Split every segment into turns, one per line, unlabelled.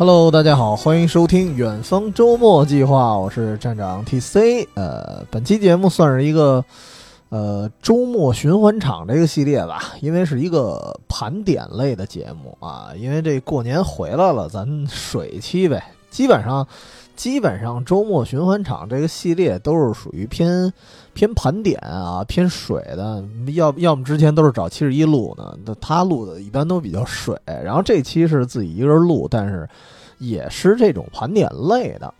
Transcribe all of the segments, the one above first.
Hello，大家好，欢迎收听远方周末计划，我是站长 TC。呃，本期节目算是一个呃周末循环场这个系列吧，因为是一个盘点类的节目啊。因为这过年回来了，咱水期呗，基本上基本上周末循环场这个系列都是属于偏偏盘点啊，偏水的。要要么之前都是找七十一录呢，那他录的一般都比较水。然后这期是自己一个人录，但是。也是这种盘点类的，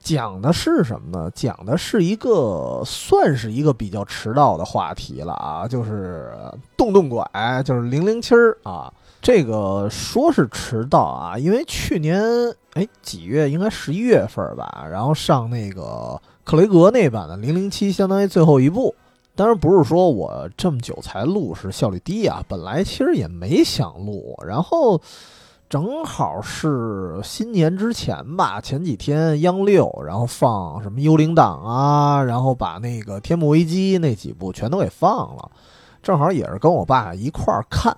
讲的是什么呢？讲的是一个算是一个比较迟到的话题了啊，就是动动拐，就是零零七儿啊。这个说是迟到啊，因为去年哎几月，应该十一月份吧，然后上那个克雷格那版的零零七，相当于最后一部。当然不是说我这么久才录是效率低啊，本来其实也没想录，然后。正好是新年之前吧，前几天央六，然后放什么《幽灵党》啊，然后把那个《天幕危机》那几部全都给放了，正好也是跟我爸一块儿看，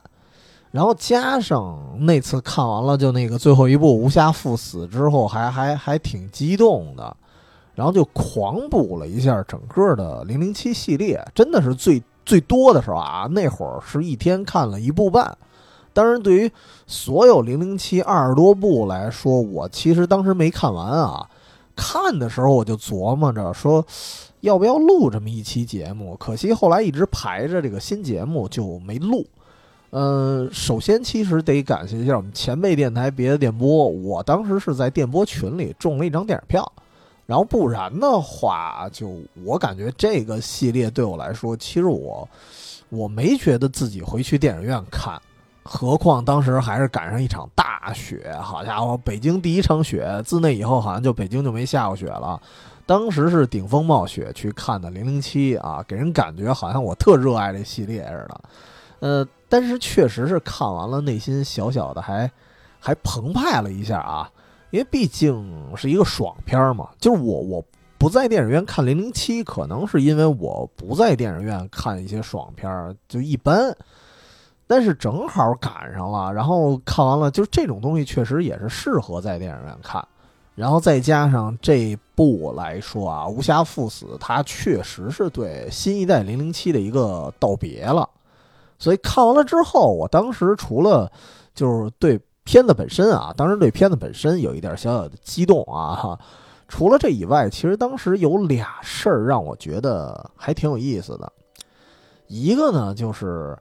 然后加上那次看完了就那个最后一部《无暇赴死》之后，还还还挺激动的，然后就狂补了一下整个的零零七系列，真的是最最多的时候啊，那会儿是一天看了一部半。当然，对于所有零零七二十多部来说，我其实当时没看完啊。看的时候我就琢磨着说，要不要录这么一期节目？可惜后来一直排着这个新节目就没录。嗯，首先其实得感谢一下我们前辈电台别的电波，我当时是在电波群里中了一张电影票，然后不然的话，就我感觉这个系列对我来说，其实我我没觉得自己回去电影院看。何况当时还是赶上一场大雪，好家伙，北京第一场雪，自那以后好像就北京就没下过雪了。当时是顶风冒雪去看的《零零七》啊，给人感觉好像我特热爱这系列似的。呃，但是确实是看完了，内心小小的还还澎湃了一下啊，因为毕竟是一个爽片嘛。就是我我不在电影院看《零零七》，可能是因为我不在电影院看一些爽片，就一般。但是正好赶上了，然后看完了，就是这种东西确实也是适合在电影院看，然后再加上这部来说啊，《无暇赴死》它确实是对新一代零零七的一个道别了，所以看完了之后，我当时除了就是对片子本身啊，当时对片子本身有一点小小的激动啊，哈，除了这以外，其实当时有俩事儿让我觉得还挺有意思的，一个呢就是。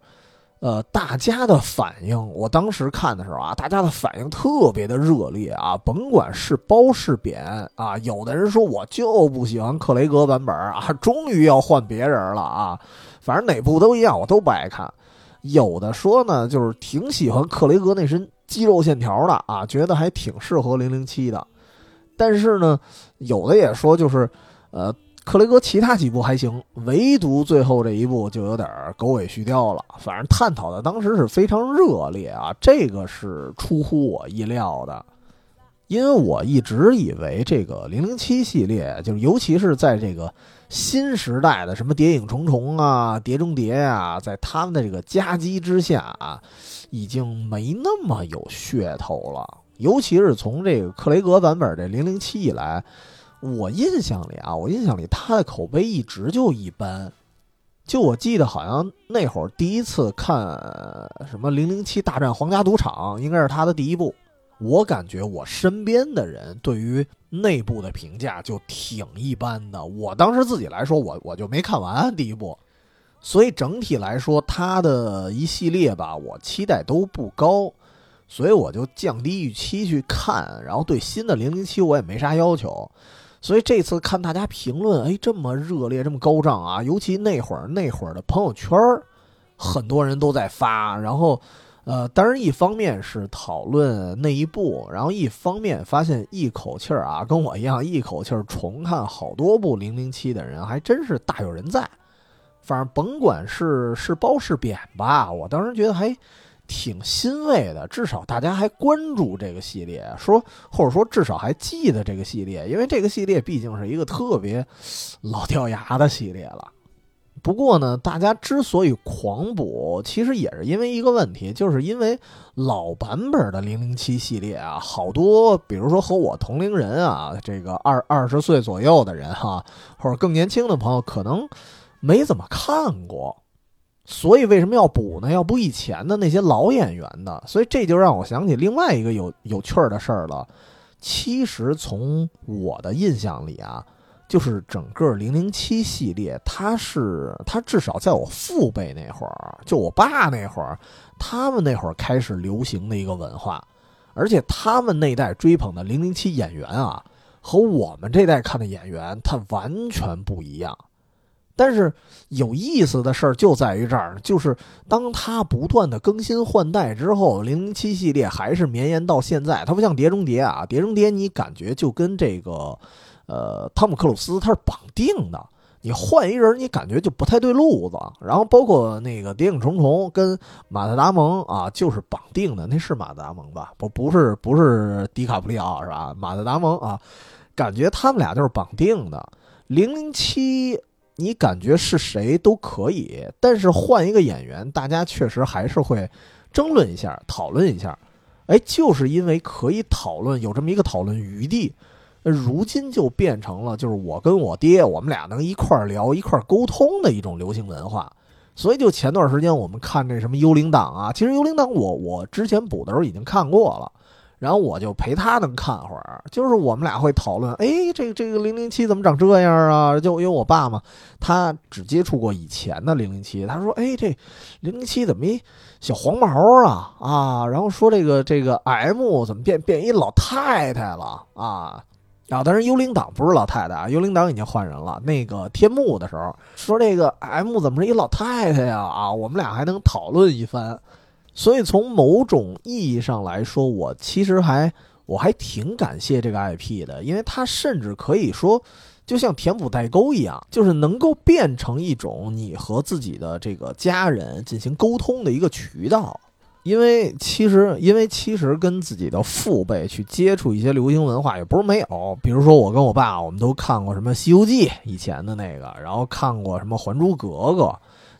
呃，大家的反应，我当时看的时候啊，大家的反应特别的热烈啊，甭管是褒是贬啊，有的人说我就不喜欢克雷格版本啊，终于要换别人了啊，反正哪部都一样，我都不爱看。有的说呢，就是挺喜欢克雷格那身肌肉线条的啊，觉得还挺适合零零七的。但是呢，有的也说就是，呃。克雷格其他几部还行，唯独最后这一部就有点狗尾续貂了。反正探讨的当时是非常热烈啊，这个是出乎我意料的，因为我一直以为这个零零七系列，就是尤其是在这个新时代的什么谍影重重啊、碟中谍啊，在他们的这个夹击之下啊，已经没那么有噱头了。尤其是从这个克雷格版本这零零七以来。我印象里啊，我印象里他的口碑一直就一般。就我记得，好像那会儿第一次看什么《零零七大战皇家赌场》，应该是他的第一部。我感觉我身边的人对于那部的评价就挺一般的。我当时自己来说，我我就没看完第一部，所以整体来说，他的一系列吧，我期待都不高，所以我就降低预期去看。然后对新的《零零七》我也没啥要求。所以这次看大家评论，哎，这么热烈，这么高涨啊！尤其那会儿，那会儿的朋友圈很多人都在发。然后，呃，当然一方面是讨论那一部，然后一方面发现一口气儿啊，跟我一样一口气儿重看好多部《零零七》的人，还真是大有人在。反正甭管是是褒是贬吧，我当时觉得还。挺欣慰的，至少大家还关注这个系列，说或者说至少还记得这个系列，因为这个系列毕竟是一个特别老掉牙的系列了。不过呢，大家之所以狂补，其实也是因为一个问题，就是因为老版本的零零七系列啊，好多，比如说和我同龄人啊，这个二二十岁左右的人哈，或者更年轻的朋友，可能没怎么看过。所以为什么要补呢？要补以前的那些老演员的。所以这就让我想起另外一个有有趣儿的事儿了。其实从我的印象里啊。就是整个零零七系列，它是它至少在我父辈那会儿，就我爸那会儿，他们那会儿开始流行的一个文化，而且他们那代追捧的零零七演员啊，和我们这代看的演员，他完全不一样。但是有意思的事儿就在于这儿，就是当它不断的更新换代之后，零零七系列还是绵延到现在。它不像碟中谍啊，碟中谍你感觉就跟这个。呃，汤姆克鲁斯他是绑定的，你换一人，你感觉就不太对路子。然后包括那个《谍影重重》跟马特达蒙啊，就是绑定的，那是马特达蒙吧？不，不是，不是迪卡普里奥是吧？马特达蒙啊，感觉他们俩就是绑定的。零零七，你感觉是谁都可以，但是换一个演员，大家确实还是会争论一下、讨论一下。哎，就是因为可以讨论，有这么一个讨论余地。如今就变成了，就是我跟我爹，我们俩能一块聊、一块沟通的一种流行文化。所以，就前段时间我们看这什么《幽灵党》啊，其实《幽灵党》我我之前补的时候已经看过了，然后我就陪他能看会儿。就是我们俩会讨论，哎，这个这个零零七怎么长这样啊？就因为我爸嘛，他只接触过以前的零零七，他说，哎，这零零七怎么一小黄毛啊？啊，然后说这个这个 M 怎么变变一老太太了啊？啊，但是幽灵党不是老太太啊，幽灵党已经换人了。那个天幕的时候说这个 M 怎么是一老太太呀？啊，我们俩还能讨论一番。所以从某种意义上来说，我其实还我还挺感谢这个 IP 的，因为它甚至可以说就像填补代沟一样，就是能够变成一种你和自己的这个家人进行沟通的一个渠道。因为其实，因为其实跟自己的父辈去接触一些流行文化也不是没有。比如说，我跟我爸，我们都看过什么《西游记》以前的那个，然后看过什么《还珠格格》，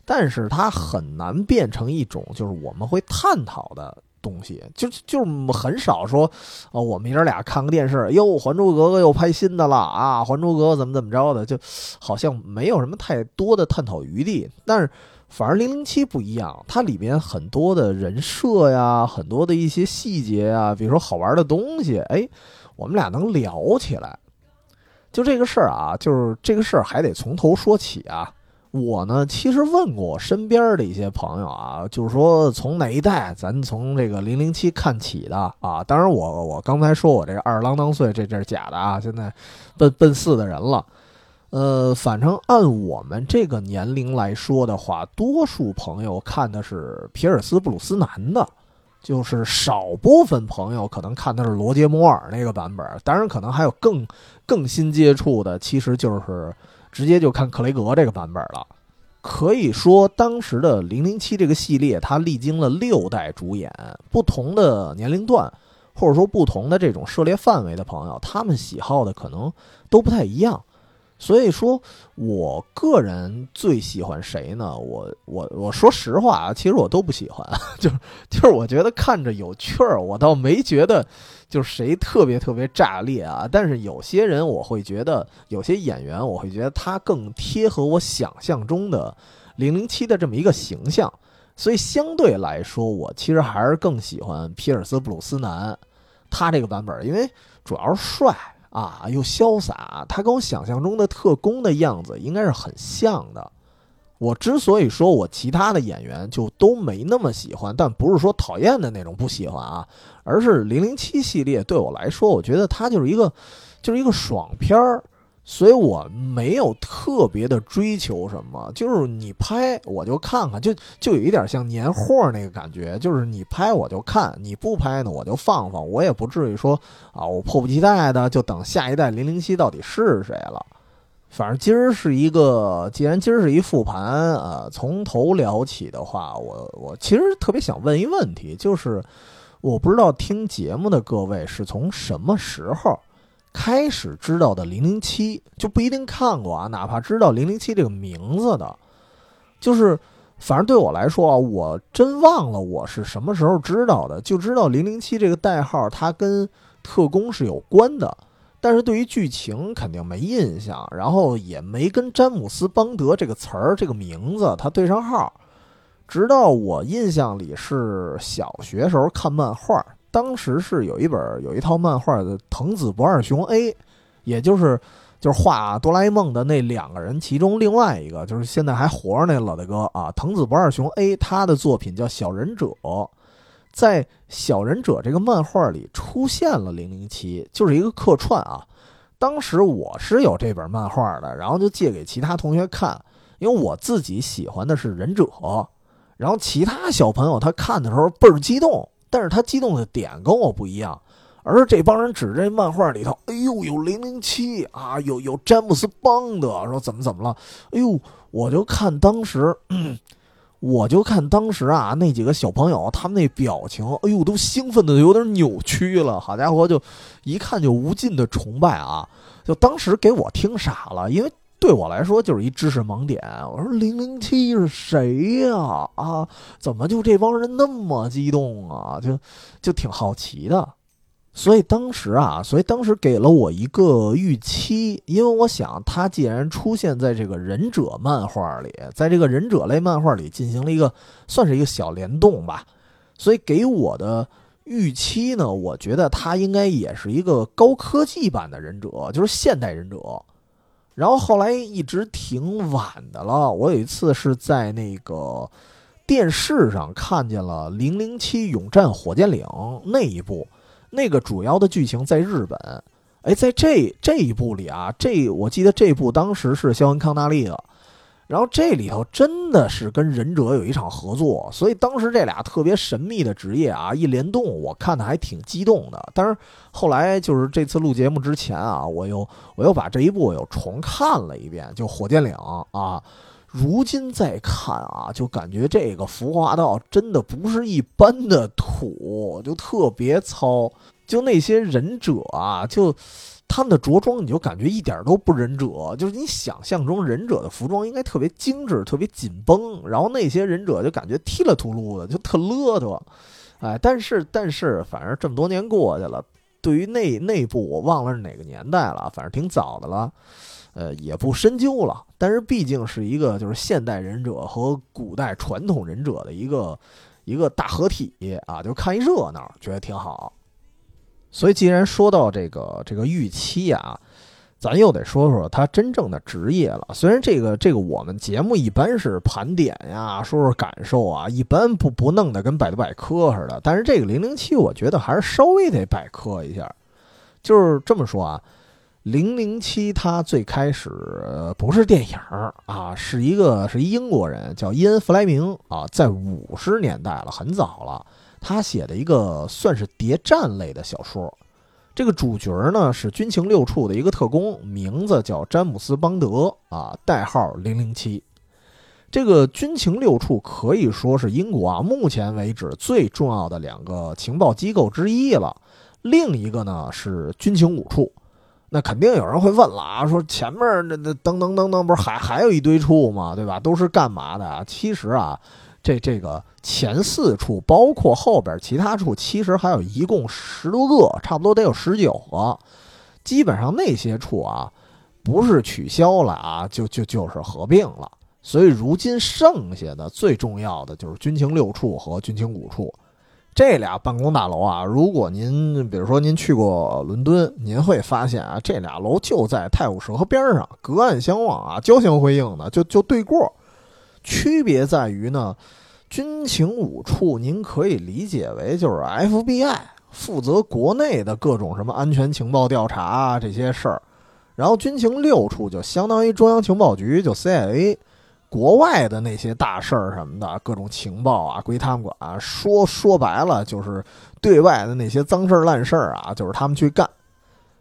但是它很难变成一种就是我们会探讨的东西。就就很少说，哦，我们爷俩看个电视，哟，《还珠格格》又拍新的了啊，《还珠格格》怎么怎么着的，就好像没有什么太多的探讨余地。但是。反而零零七不一样，它里边很多的人设呀，很多的一些细节啊，比如说好玩的东西，哎，我们俩能聊起来。就这个事儿啊，就是这个事儿还得从头说起啊。我呢，其实问过我身边的一些朋友啊，就是说从哪一代，咱从这个零零七看起的啊。当然，我我刚才说我这个二郎当岁，这这是假的啊。现在奔 奔四的人了。呃，反正按我们这个年龄来说的话，多数朋友看的是皮尔斯布鲁斯南的，就是少部分朋友可能看的是罗杰摩尔那个版本。当然，可能还有更更新接触的，其实就是直接就看克雷格这个版本了。可以说，当时的零零七这个系列，它历经了六代主演，不同的年龄段，或者说不同的这种涉猎范围的朋友，他们喜好的可能都不太一样。所以说，我个人最喜欢谁呢？我我我说实话啊，其实我都不喜欢，就是就是我觉得看着有趣儿，我倒没觉得就是谁特别特别炸裂啊。但是有些人我会觉得，有些演员我会觉得他更贴合我想象中的零零七的这么一个形象。所以相对来说，我其实还是更喜欢皮尔斯布鲁斯南他这个版本，因为主要是帅。啊，又潇洒，他跟我想象中的特工的样子应该是很像的。我之所以说我其他的演员就都没那么喜欢，但不是说讨厌的那种不喜欢啊，而是零零七系列对我来说，我觉得它就是一个，就是一个爽片儿。所以我没有特别的追求什么，就是你拍我就看看，就就有一点像年货那个感觉，就是你拍我就看，你不拍呢我就放放，我也不至于说啊，我迫不及待的就等下一代零零七到底是谁了。反正今儿是一个，既然今儿是一复盘啊，从头聊起的话，我我其实特别想问一问题，就是我不知道听节目的各位是从什么时候。开始知道的零零七就不一定看过啊，哪怕知道零零七这个名字的，就是反正对我来说啊，我真忘了我是什么时候知道的，就知道零零七这个代号它跟特工是有关的，但是对于剧情肯定没印象，然后也没跟詹姆斯邦德这个词儿这个名字它对上号。直到我印象里是小学时候看漫画，当时是有一本有一套漫画的藤子不二雄 A，也就是就是画哆啦 A 梦的那两个人，其中另外一个就是现在还活着那老大哥啊，藤子不二雄 A，他的作品叫《小忍者》，在《小忍者》这个漫画里出现了零零七，就是一个客串啊。当时我是有这本漫画的，然后就借给其他同学看，因为我自己喜欢的是忍者。然后其他小朋友他看的时候倍儿激动，但是他激动的点跟我不一样，而这帮人指这漫画里头，哎呦有零零七啊，有有詹姆斯邦德，说怎么怎么了？哎呦，我就看当时，我就看当时啊，那几个小朋友他们那表情，哎呦都兴奋的有点扭曲了，好家伙，就一看就无尽的崇拜啊，就当时给我听傻了，因为。对我来说就是一知识盲点。我说零零七是谁呀？啊，怎么就这帮人那么激动啊？就就挺好奇的。所以当时啊，所以当时给了我一个预期，因为我想他既然出现在这个忍者漫画里，在这个忍者类漫画里进行了一个算是一个小联动吧，所以给我的预期呢，我觉得他应该也是一个高科技版的忍者，就是现代忍者。然后后来一直挺晚的了。我有一次是在那个电视上看见了《零零七勇战火箭岭》那一部，那个主要的剧情在日本。哎，在这这一部里啊，这我记得这部当时是肖恩康纳利的。然后这里头真的是跟忍者有一场合作，所以当时这俩特别神秘的职业啊一联动，我看的还挺激动的。但是后来就是这次录节目之前啊，我又我又把这一部又重看了一遍，就《火箭岭》啊。如今再看啊，就感觉这个服化道真的不是一般的土，就特别糙，就那些忍者啊，就。他们的着装你就感觉一点都不忍者，就是你想象中忍者的服装应该特别精致、特别紧绷，然后那些忍者就感觉踢了秃噜的，就特邋遢。哎，但是 但是，反正这么多年过去了，对于那那部我忘了是哪个年代了，反正挺早的了，呃，也不深究了。但是毕竟是一个就是现代忍者和古代传统忍者的一个一个大合体啊，就看一热闹，觉得挺好。所以，既然说到这个这个预期啊，咱又得说说他真正的职业了。虽然这个这个我们节目一般是盘点呀，说说感受啊，一般不不弄得跟百度百科似的。但是这个零零七，我觉得还是稍微得百科一下。就是这么说啊，零零七他最开始不是电影啊，是一个是英国人叫伊恩·弗莱明啊，在五十年代了，很早了。他写的一个算是谍战类的小说，这个主角呢是军情六处的一个特工，名字叫詹姆斯·邦德啊，代号零零七。这个军情六处可以说是英国啊目前为止最重要的两个情报机构之一了。另一个呢是军情五处，那肯定有人会问了啊，说前面那那噔噔噔噔，不是还还有一堆处吗？对吧？都是干嘛的啊？其实啊。这这个前四处，包括后边其他处，其实还有一共十多个，差不多得有十九个。基本上那些处啊，不是取消了啊，就就就是合并了。所以如今剩下的最重要的就是军情六处和军情五处这俩办公大楼啊。如果您比如说您去过伦敦，您会发现啊，这俩楼就在泰晤士河边上，隔岸相望啊，交相辉映的，就就对过。区别在于呢，军情五处您可以理解为就是 FBI 负责国内的各种什么安全情报调查啊这些事儿，然后军情六处就相当于中央情报局，就 CIA，国外的那些大事儿什么的各种情报啊归他们管。说说白了就是对外的那些脏事儿烂事儿啊，就是他们去干。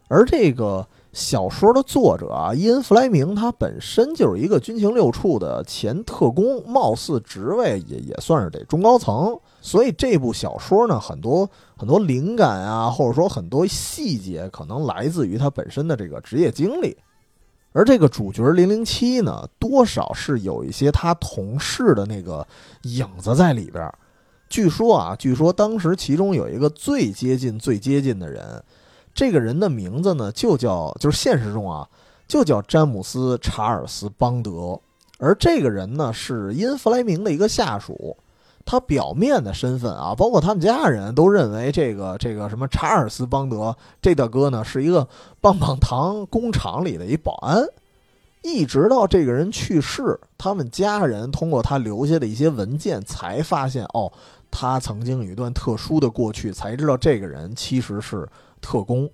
而这个。小说的作者啊，伊恩·弗莱明，他本身就是一个军情六处的前特工，貌似职位也也算是得中高层。所以这部小说呢，很多很多灵感啊，或者说很多细节，可能来自于他本身的这个职业经历。而这个主角零零七呢，多少是有一些他同事的那个影子在里边。据说啊，据说当时其中有一个最接近、最接近的人，这个人的名字呢就叫，就是现实中啊，就叫詹姆斯·查尔斯·邦德。而这个人呢，是因弗莱明的一个下属。他表面的身份啊，包括他们家人都认为这个这个什么查尔斯·邦德这大哥呢，是一个棒棒糖工厂里的一保安。一直到这个人去世，他们家人通过他留下的一些文件，才发现哦，他曾经有一段特殊的过去，才知道这个人其实是特工。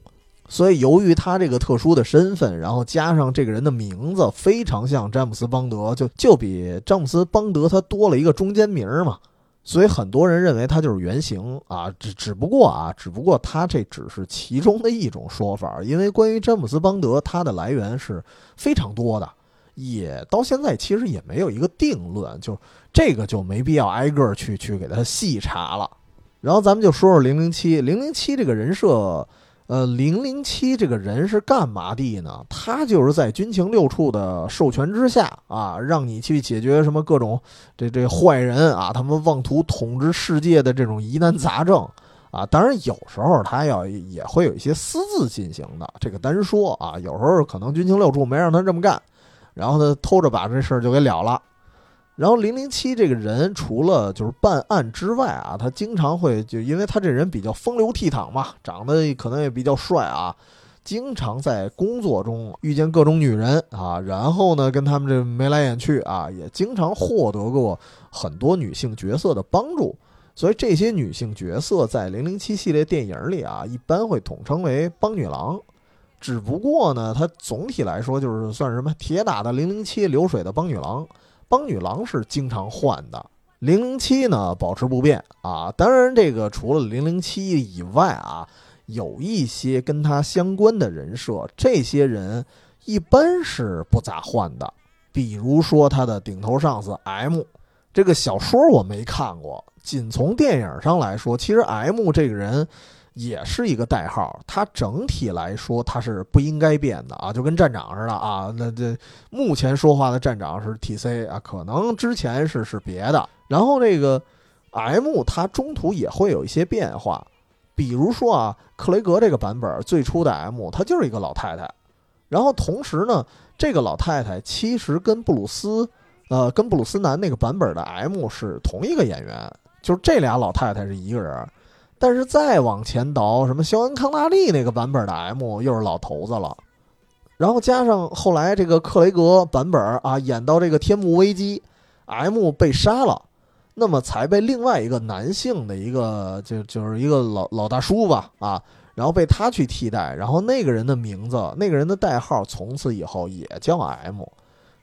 所以，由于他这个特殊的身份，然后加上这个人的名字非常像詹姆斯·邦德，就就比詹姆斯·邦德他多了一个中间名嘛。所以很多人认为他就是原型啊，只只不过啊，只不过他这只是其中的一种说法，因为关于詹姆斯邦德，他的来源是非常多的，也到现在其实也没有一个定论，就这个就没必要挨个去去给他细查了。然后咱们就说说零零七，零零七这个人设。呃，零零七这个人是干嘛的呢？他就是在军情六处的授权之下啊，让你去解决什么各种这这坏人啊，他们妄图统治世界的这种疑难杂症啊。当然，有时候他要也会有一些私自进行的，这个单说啊。有时候可能军情六处没让他这么干，然后他偷着把这事儿就给了了。然后零零七这个人除了就是办案之外啊，他经常会就因为他这人比较风流倜傥嘛，长得可能也比较帅啊，经常在工作中遇见各种女人啊，然后呢跟他们这眉来眼去啊，也经常获得过很多女性角色的帮助，所以这些女性角色在零零七系列电影里啊，一般会统称为帮女郎。只不过呢，它总体来说就是算什么铁打的零零七，流水的帮女郎。帮女郎是经常换的，零零七呢保持不变啊。当然，这个除了零零七以外啊，有一些跟他相关的人设，这些人一般是不咋换的。比如说他的顶头上司 M，这个小说我没看过，仅从电影上来说，其实 M 这个人。也是一个代号，它整体来说它是不应该变的啊，就跟站长似的啊。那这目前说话的站长是 T C 啊，可能之前是是别的。然后这个 M 它中途也会有一些变化，比如说啊，克雷格这个版本最初的 M 它就是一个老太太，然后同时呢，这个老太太其实跟布鲁斯呃跟布鲁斯南那个版本的 M 是同一个演员，就是这俩老太太是一个人。但是再往前倒，什么肖恩康纳利那个版本的 M 又是老头子了，然后加上后来这个克雷格版本啊，演到这个天幕危机，M 被杀了，那么才被另外一个男性的一个就就是一个老老大叔吧啊，然后被他去替代，然后那个人的名字，那个人的代号从此以后也叫 M，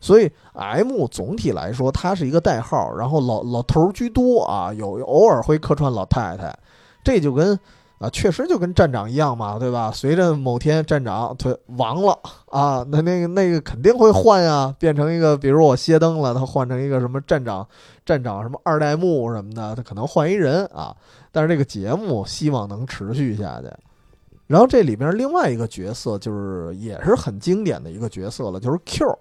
所以 M 总体来说它是一个代号，然后老老头居多啊，有偶尔会客串老太太。这就跟啊，确实就跟站长一样嘛，对吧？随着某天站长他亡了啊，那那个那个肯定会换呀，变成一个，比如我歇灯了，他换成一个什么站长，站长什么二代目什么的，他可能换一人啊。但是这个节目希望能持续下去。然后这里边另外一个角色就是也是很经典的一个角色了，就是 Q。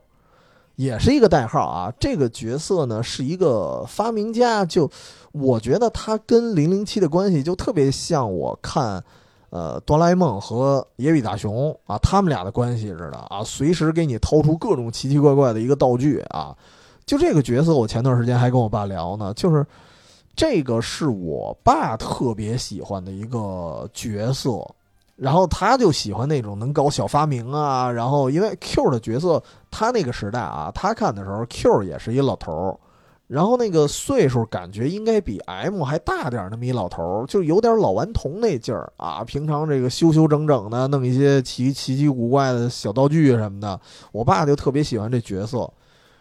也是一个代号啊，这个角色呢是一个发明家，就我觉得他跟零零七的关系就特别像我看，呃，哆啦 A 梦和野比大雄啊，他们俩的关系似的啊，随时给你掏出各种奇奇怪怪的一个道具啊，就这个角色，我前段时间还跟我爸聊呢，就是这个是我爸特别喜欢的一个角色。然后他就喜欢那种能搞小发明啊，然后因为 Q 的角色，他那个时代啊，他看的时候 Q 也是一老头儿，然后那个岁数感觉应该比 M 还大点儿那么一老头儿，就有点老顽童那劲儿啊。平常这个修修整整的，弄一些奇奇奇古怪的小道具什么的，我爸就特别喜欢这角色。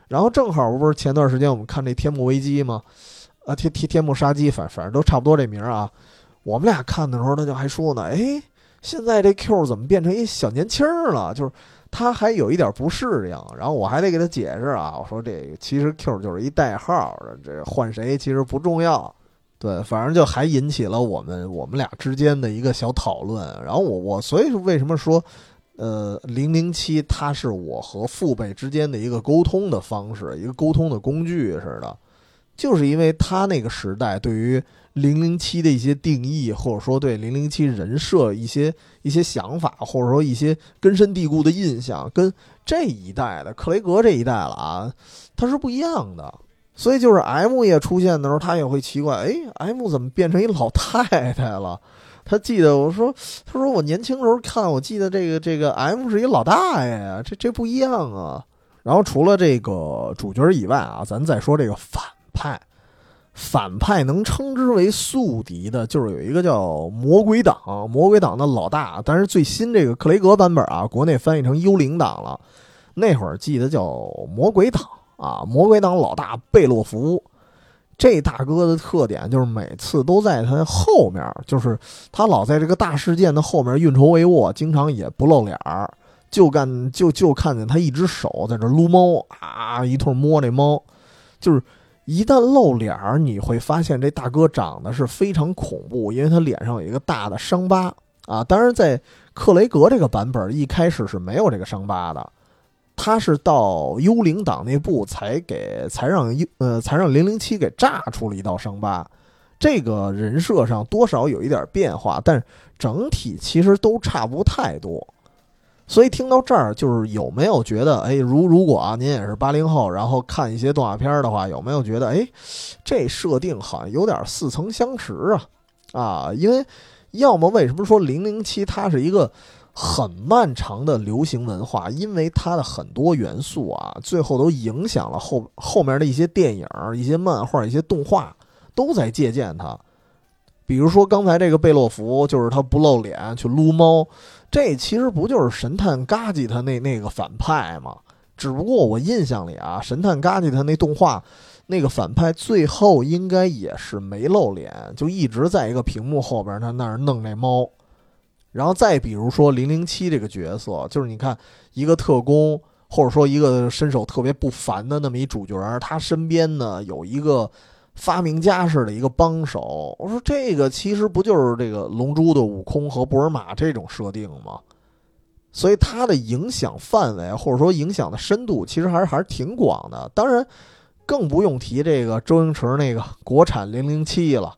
然后正好不是前段时间我们看这《天幕危机》吗？啊，天天天幕杀机，反反正都差不多这名儿啊。我们俩看的时候，他就还说呢，哎。现在这 Q 怎么变成一小年轻儿了？就是他还有一点不适应，然后我还得给他解释啊。我说这其实 Q 就是一代号，这换谁其实不重要。对，反正就还引起了我们我们俩之间的一个小讨论。然后我我所以说为什么说呃，零零七它是我和父辈之间的一个沟通的方式，一个沟通的工具似的。就是因为他那个时代对于零零七的一些定义，或者说对零零七人设一些一些想法，或者说一些根深蒂固的印象，跟这一代的克雷格这一代了啊，它是不一样的。所以就是 M 也出现的时候，他也会奇怪，哎，M 怎么变成一老太太了？他记得我说，他说我年轻时候看，我记得这个这个 M 是一老大爷呀，这这不一样啊。然后除了这个主角以外啊，咱再说这个反派，反派能称之为宿敌的，就是有一个叫魔鬼党，魔鬼党的老大。但是最新这个克雷格版本啊，国内翻译成幽灵党了，那会儿记得叫魔鬼党。啊，魔鬼党老大贝洛夫，这大哥的特点就是每次都在他后面，就是他老在这个大事件的后面运筹帷幄，经常也不露脸儿，就干就就看见他一只手在这撸猫啊，一通摸这猫，就是一旦露脸儿，你会发现这大哥长得是非常恐怖，因为他脸上有一个大的伤疤啊。当然，在克雷格这个版本一开始是没有这个伤疤的。他是到幽灵党那部才给才让幽呃才让零零七给炸出了一道伤疤，这个人设上多少有一点变化，但整体其实都差不太多。所以听到这儿，就是有没有觉得，哎，如如果啊您也是八零后，然后看一些动画片的话，有没有觉得，哎，这设定好像有点似曾相识啊？啊，因为要么为什么说零零七它是一个？很漫长的流行文化，因为它的很多元素啊，最后都影响了后后面的一些电影、一些漫画、一些动画，都在借鉴它。比如说刚才这个贝洛弗，就是他不露脸去撸猫，这其实不就是神探嘎吉他那那个反派吗？只不过我印象里啊，神探嘎吉他那动画那个反派最后应该也是没露脸，就一直在一个屏幕后边，他那儿弄那猫。然后再比如说零零七这个角色，就是你看一个特工，或者说一个身手特别不凡的那么一主角，他身边呢有一个发明家式的一个帮手。我说这个其实不就是这个龙珠的悟空和布尔玛这种设定吗？所以它的影响范围或者说影响的深度其实还是还是挺广的。当然，更不用提这个周星驰那个国产零零七了。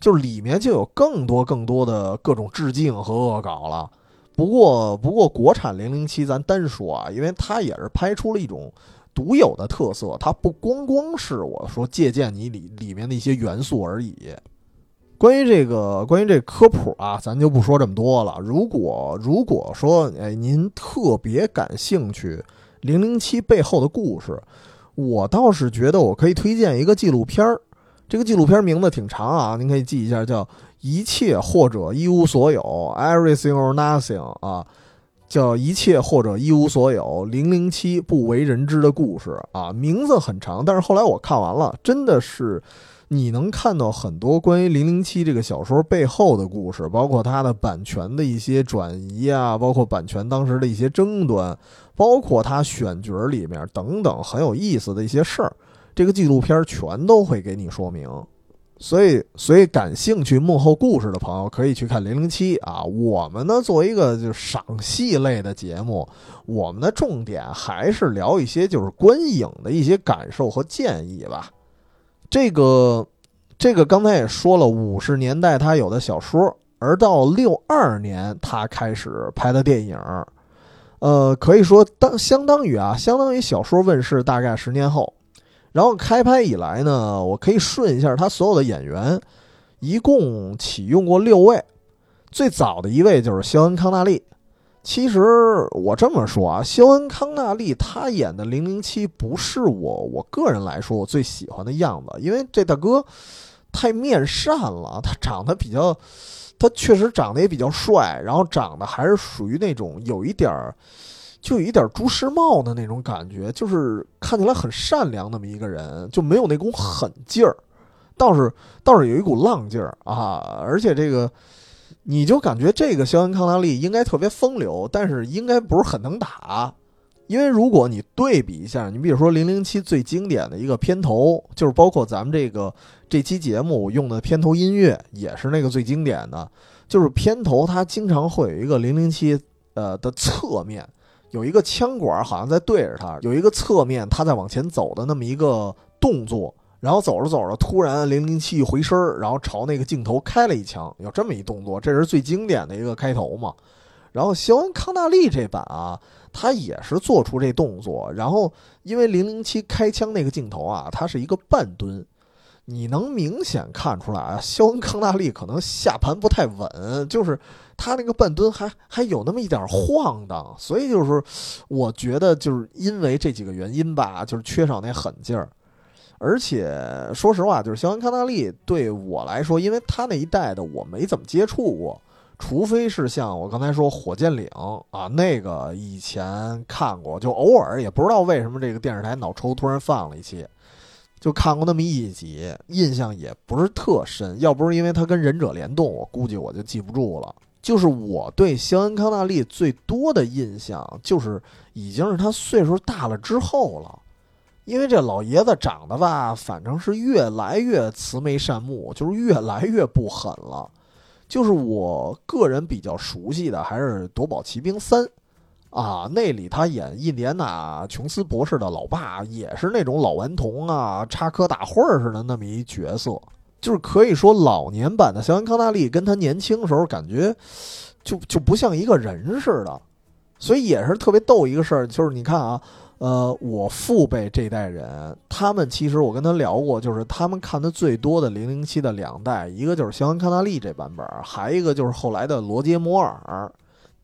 就里面就有更多更多的各种致敬和恶搞了，不过不过国产零零七咱单说啊，因为它也是拍出了一种独有的特色，它不光光是我说借鉴你里里面的一些元素而已。关于这个关于这科普啊，咱就不说这么多了。如果如果说哎您特别感兴趣零零七背后的故事，我倒是觉得我可以推荐一个纪录片儿。这个纪录片名字挺长啊，您可以记一下，叫《一切或者一无所有》（Everything or Nothing） 啊，叫《一切或者一无所有》零零七不为人知的故事啊，名字很长，但是后来我看完了，真的是你能看到很多关于零零七这个小说背后的故事，包括它的版权的一些转移啊，包括版权当时的一些争端，包括它选角里面等等很有意思的一些事儿。这个纪录片全都会给你说明，所以所以感兴趣幕后故事的朋友可以去看《零零七》啊。我们呢作为一个就是赏戏类的节目，我们的重点还是聊一些就是观影的一些感受和建议吧。这个这个刚才也说了，五十年代他有的小说，而到六二年他开始拍的电影，呃，可以说当相当于啊，相当于小说问世大概十年后。然后开拍以来呢，我可以顺一下他所有的演员，一共启用过六位。最早的一位就是肖恩康纳利。其实我这么说啊，肖恩康纳利他演的零零七不是我我个人来说我最喜欢的样子，因为这大哥太面善了，他长得比较，他确实长得也比较帅，然后长得还是属于那种有一点儿。就有一点朱时茂的那种感觉，就是看起来很善良那么一个人，就没有那股狠劲儿，倒是倒是有一股浪劲儿啊！而且这个，你就感觉这个肖恩康纳利应该特别风流，但是应该不是很能打。因为如果你对比一下，你比如说《零零七》最经典的一个片头，就是包括咱们这个这期节目用的片头音乐，也是那个最经典的，就是片头它经常会有一个零零七。呃的侧面有一个枪管，好像在对着他，有一个侧面他在往前走的那么一个动作。然后走着走着，突然零零七一回身然后朝那个镜头开了一枪，有这么一动作，这是最经典的一个开头嘛。然后肖恩康纳利这版啊，他也是做出这动作，然后因为零零七开枪那个镜头啊，它是一个半蹲。你能明显看出来啊，肖恩康纳利可能下盘不太稳，就是他那个半蹲还还有那么一点晃荡，所以就是我觉得就是因为这几个原因吧，就是缺少那狠劲儿。而且说实话，就是肖恩康纳利对我来说，因为他那一代的我没怎么接触过，除非是像我刚才说《火箭岭》啊，那个以前看过，就偶尔也不知道为什么这个电视台脑抽突然放了一期。就看过那么一集，印象也不是特深。要不是因为他跟忍者联动，我估计我就记不住了。就是我对肖恩康纳利最多的印象，就是已经是他岁数大了之后了。因为这老爷子长得吧，反正是越来越慈眉善目，就是越来越不狠了。就是我个人比较熟悉的，还是《夺宝奇兵三》。啊，那里他演印第安纳琼斯博士的老爸，也是那种老顽童啊，插科打诨似的那么一角色，就是可以说老年版的肖恩康纳利跟他年轻时候感觉就就不像一个人似的，所以也是特别逗一个事儿，就是你看啊，呃，我父辈这代人，他们其实我跟他聊过，就是他们看的最多的零零七的两代，一个就是肖恩康纳利这版本，还一个就是后来的罗杰摩尔。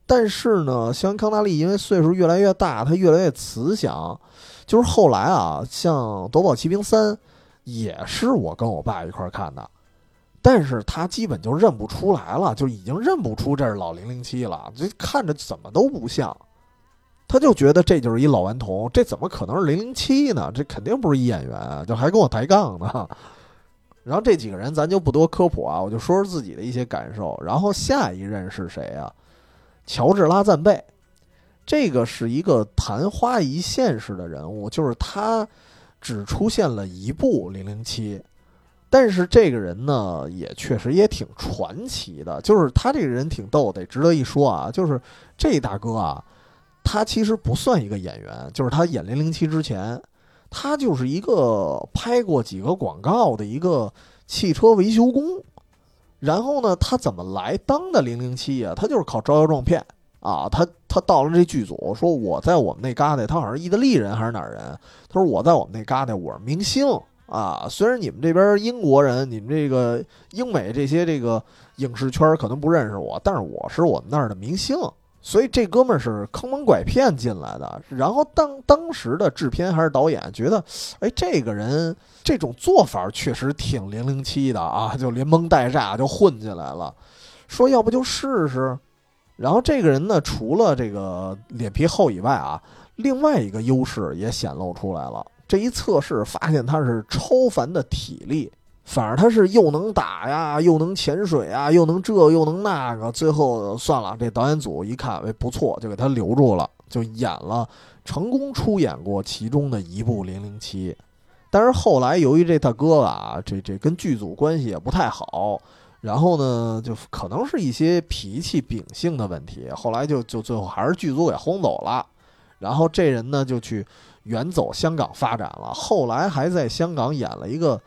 但是呢，肖康纳利因为岁数越来越大，他越来越慈祥。就是后来啊，像《夺宝奇兵三》，也是我跟我爸一块看的，但是他基本就认不出来了，就已经认不出这是老零零七了，这看着怎么都不像。他就觉得这就是一老顽童，这怎么可能是零零七呢？这肯定不是一演员，就还跟我抬杠呢。然后这几个人咱就不多科普啊，我就说说自己的一些感受。然后下一任是谁啊？乔治拉赞贝，这个是一个昙花一现式的人物，就是他只出现了一部零零七，但是这个人呢，也确实也挺传奇的。就是他这个人挺逗，得值得一说啊。就是这大哥啊，他其实不算一个演员，就是他演零零七之前，他就是一个拍过几个广告的一个汽车维修工。然后呢，他怎么来当的零零七呀？他就是靠招摇撞骗啊！他他到了这剧组，说我在我们那旮瘩，他好像是意大利人还是哪儿人？他说我在我们那旮瘩，我是明星啊！虽然你们这边英国人，你们这个英美这些这个影视圈可能不认识我，但是我是我们那儿的明星。所以这哥们儿是坑蒙拐骗进来的，然后当当时的制片还是导演觉得，哎，这个人这种做法确实挺零零七的啊，就连蒙带诈就混进来了，说要不就试试。然后这个人呢，除了这个脸皮厚以外啊，另外一个优势也显露出来了。这一测试发现他是超凡的体力。反正他是又能打呀，又能潜水啊，又能这又能那个。最后算了，这导演组一看，哎，不错，就给他留住了，就演了，成功出演过其中的一部《零零七》。但是后来由于这大哥啊，这这跟剧组关系也不太好，然后呢，就可能是一些脾气秉性的问题，后来就就最后还是剧组给轰走了。然后这人呢，就去远走香港发展了，后来还在香港演了一个。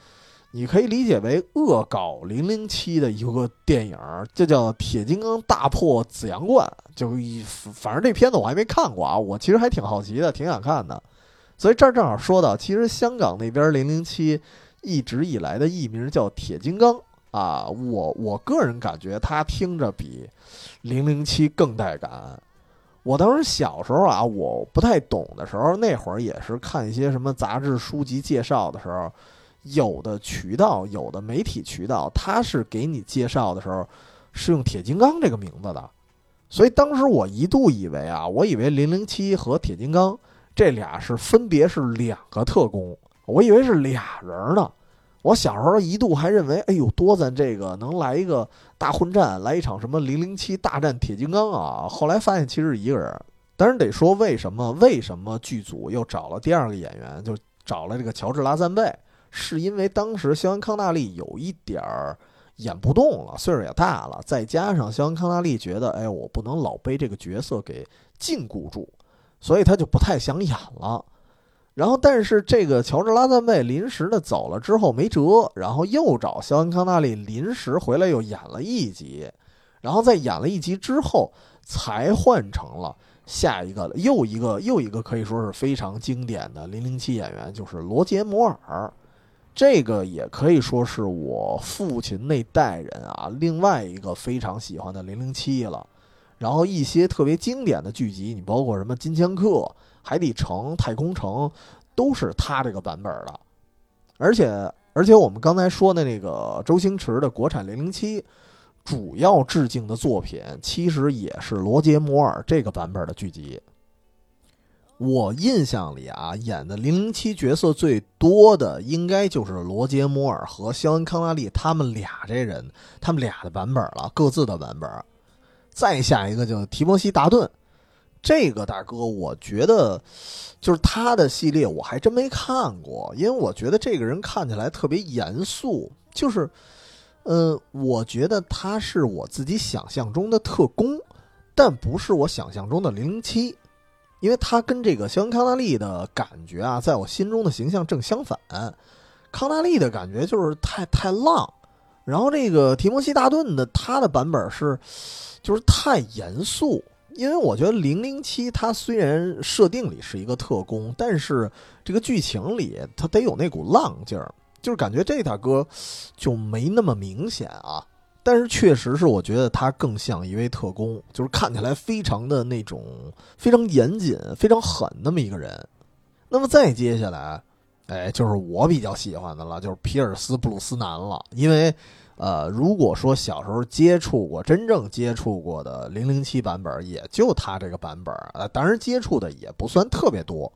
你可以理解为恶搞零零七的一个电影，就叫《铁金刚大破紫阳观》。就一反正这片子我还没看过啊，我其实还挺好奇的，挺想看的。所以这儿正好说到，其实香港那边零零七一直以来的艺名叫铁金刚啊。我我个人感觉它听着比零零七更带感。我当时小时候啊，我不太懂的时候，那会儿也是看一些什么杂志书籍介绍的时候。有的渠道，有的媒体渠道，他是给你介绍的时候是用铁金刚这个名字的，所以当时我一度以为啊，我以为零零七和铁金刚这俩是分别是两个特工，我以为是俩人呢。我小时候一度还认为，哎呦，多咱这个能来一个大混战，来一场什么零零七大战铁金刚啊？后来发现其实是一个人。但是得说为什么？为什么剧组又找了第二个演员，就找了这个乔治拉赞贝？是因为当时肖恩康纳利有一点儿演不动了，岁数也大了，再加上肖恩康纳利觉得，哎，我不能老被这个角色给禁锢住，所以他就不太想演了。然后，但是这个乔治拉赞贝临时的走了之后没辙，然后又找肖恩康纳利临时回来又演了一集，然后在演了一集之后，才换成了下一个又一个又一个可以说是非常经典的零零七演员，就是罗杰摩尔。这个也可以说是我父亲那代人啊，另外一个非常喜欢的零零七了。然后一些特别经典的剧集，你包括什么《金枪客》《海底城》《太空城》，都是他这个版本的。而且，而且我们刚才说的那个周星驰的国产零零七，主要致敬的作品其实也是罗杰摩尔这个版本的剧集。我印象里啊，演的零零七角色最多的应该就是罗杰摩尔和肖恩康纳利他们俩这人，他们俩的版本了，各自的版本。再下一个就提摩西达顿，这个大哥，我觉得就是他的系列我还真没看过，因为我觉得这个人看起来特别严肃，就是，呃，我觉得他是我自己想象中的特工，但不是我想象中的零零七。因为他跟这个肖恩康纳利的感觉啊，在我心中的形象正相反。康纳利的感觉就是太太浪，然后这个提摩西大顿的他的版本是，就是太严肃。因为我觉得零零七他虽然设定里是一个特工，但是这个剧情里他得有那股浪劲儿，就是感觉这大哥就没那么明显啊。但是确实是，我觉得他更像一位特工，就是看起来非常的那种非常严谨、非常狠那么一个人。那么再接下来，哎，就是我比较喜欢的了，就是皮尔斯布鲁斯南了。因为，呃，如果说小时候接触过、真正接触过的零零七版本，也就他这个版本。呃，当然接触的也不算特别多，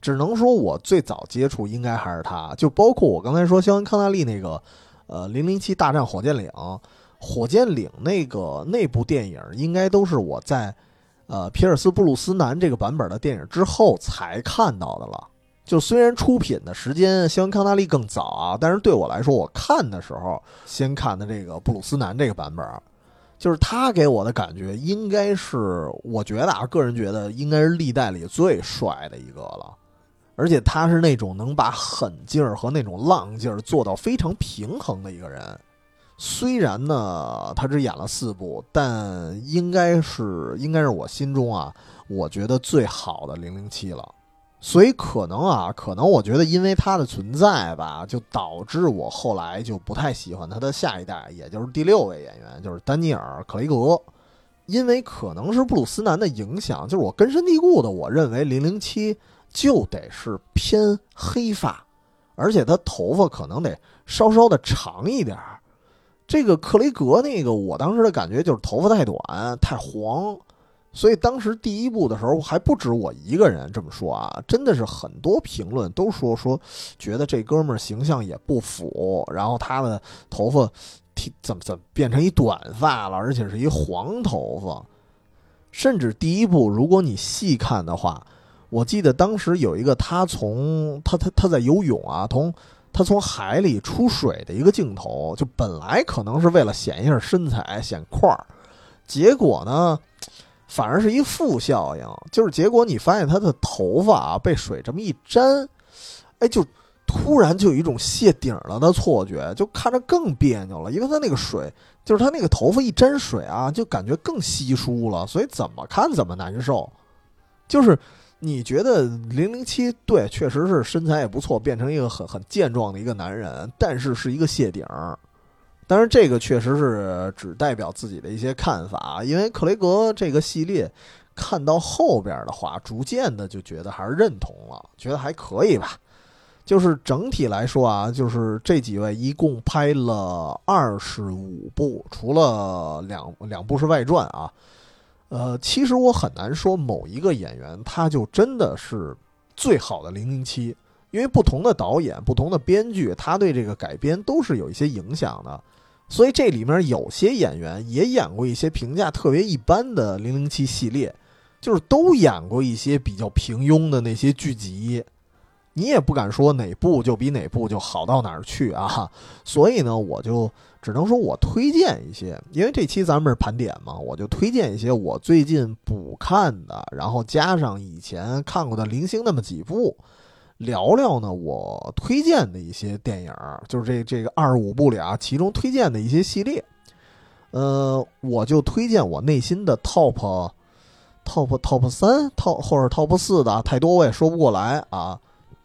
只能说我最早接触应该还是他。就包括我刚才说肖恩康纳利那个。呃，零零七大战火箭岭，火箭岭那个那部电影应该都是我在呃皮尔斯布鲁斯南这个版本的电影之后才看到的了。就虽然出品的时间肖恩康纳利更早啊，但是对我来说，我看的时候先看的这个布鲁斯南这个版本，就是他给我的感觉应该是，我觉得啊，个人觉得应该是历代里最帅的一个了。而且他是那种能把狠劲儿和那种浪劲儿做到非常平衡的一个人。虽然呢，他只演了四部，但应该是应该是我心中啊，我觉得最好的零零七了。所以可能啊，可能我觉得因为他的存在吧，就导致我后来就不太喜欢他的下一代，也就是第六位演员，就是丹尼尔·克雷格。因为可能是布鲁斯南的影响，就是我根深蒂固的，我认为零零七。就得是偏黑发，而且他头发可能得稍稍的长一点儿。这个克雷格那个，我当时的感觉就是头发太短太黄，所以当时第一部的时候还不止我一个人这么说啊，真的是很多评论都说说觉得这哥们儿形象也不符，然后他的头发怎么怎么变成一短发了，而且是一黄头发，甚至第一部如果你细看的话。我记得当时有一个他从他他他在游泳啊，从他从海里出水的一个镜头，就本来可能是为了显一下身材显块儿，结果呢，反而是一负效应，就是结果你发现他的头发啊被水这么一沾，哎，就突然就有一种泄顶了的错觉，就看着更别扭了，因为他那个水就是他那个头发一沾水啊，就感觉更稀疏了，所以怎么看怎么难受，就是。你觉得零零七对，确实是身材也不错，变成一个很很健壮的一个男人，但是是一个谢顶。当然，这个确实是只代表自己的一些看法，因为克雷格这个系列看到后边的话，逐渐的就觉得还是认同了，觉得还可以吧。就是整体来说啊，就是这几位一共拍了二十五部，除了两两部是外传啊。呃，其实我很难说某一个演员他就真的是最好的零零七，因为不同的导演、不同的编剧，他对这个改编都是有一些影响的。所以这里面有些演员也演过一些评价特别一般的零零七系列，就是都演过一些比较平庸的那些剧集。你也不敢说哪部就比哪部就好到哪儿去啊。所以呢，我就只能说我推荐一些，因为这期咱们是盘点嘛，我就推荐一些我最近补看的，然后加上以前看过的零星那么几部，聊聊呢我推荐的一些电影，就是这这个二十五部里啊，其中推荐的一些系列。呃，我就推荐我内心的 top。top top 三 top 或者 top 四的太多我也说不过来啊。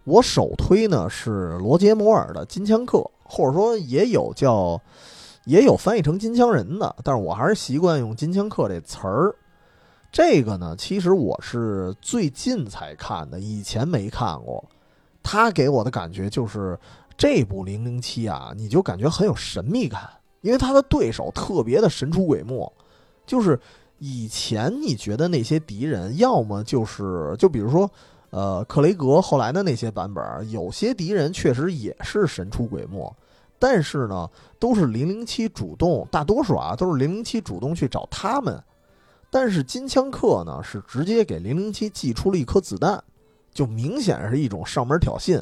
我首推呢是罗杰摩尔的《金枪客》，或者说也有叫也有翻译成《金枪人》的，但是我还是习惯用《金枪客》这词儿。这个呢，其实我是最近才看的，以前没看过。他给我的感觉就是这部《零零七》啊，你就感觉很有神秘感，因为他的对手特别的神出鬼没，就是。以前你觉得那些敌人，要么就是就比如说，呃，克雷格后来的那些版本，有些敌人确实也是神出鬼没，但是呢，都是零零七主动，大多数啊都是零零七主动去找他们。但是金枪客呢，是直接给零零七寄出了一颗子弹，就明显是一种上门挑衅。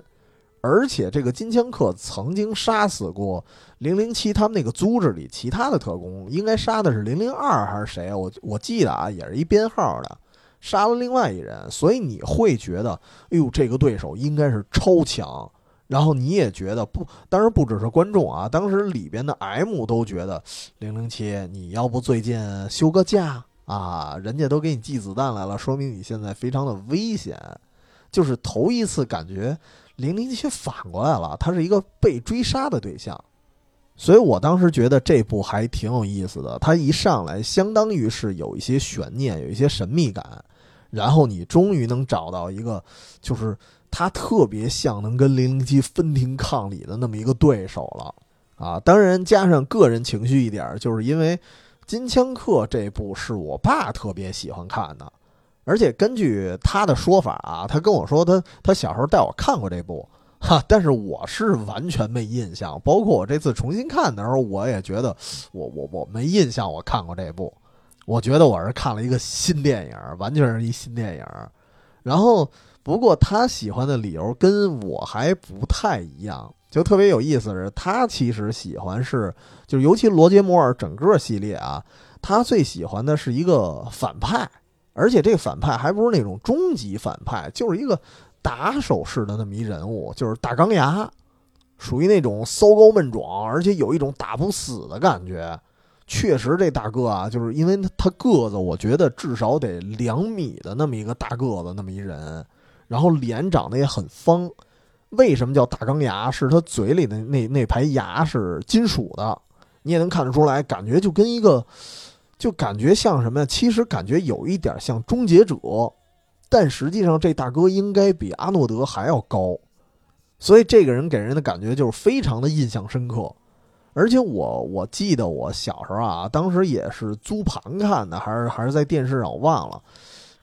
而且这个金枪客曾经杀死过零零七他们那个组织里其他的特工，应该杀的是零零二还是谁啊？我我记得啊，也是一编号的，杀了另外一人，所以你会觉得，哎呦，这个对手应该是超强。然后你也觉得不，当然不只是观众啊，当时里边的 M 都觉得零零七，你要不最近休个假啊？人家都给你寄子弹来了，说明你现在非常的危险。就是头一次感觉。零零七反过来了，他是一个被追杀的对象，所以我当时觉得这部还挺有意思的。他一上来，相当于是有一些悬念，有一些神秘感，然后你终于能找到一个，就是他特别像能跟零零七分庭抗礼的那么一个对手了啊！当然，加上个人情绪一点，就是因为《金枪客》这部是我爸特别喜欢看的。而且根据他的说法啊，他跟我说他他小时候带我看过这部，哈，但是我是完全没印象。包括我这次重新看的时候，我也觉得我我我没印象我看过这部。我觉得我是看了一个新电影，完全是一新电影。然后不过他喜欢的理由跟我还不太一样，就特别有意思是，他其实喜欢是就尤其罗杰摩尔整个系列啊，他最喜欢的是一个反派。而且这个反派还不是那种终极反派，就是一个打手式的那么一人物，就是大钢牙，属于那种骚高闷壮，而且有一种打不死的感觉。确实，这大哥啊，就是因为他个子，我觉得至少得两米的那么一个大个子，那么一人，然后脸长得也很方。为什么叫大钢牙？是他嘴里的那那排牙是金属的，你也能看得出来，感觉就跟一个。就感觉像什么呀？其实感觉有一点像终结者，但实际上这大哥应该比阿诺德还要高，所以这个人给人的感觉就是非常的印象深刻。而且我我记得我小时候啊，当时也是租盘看的，还是还是在电视上，我忘了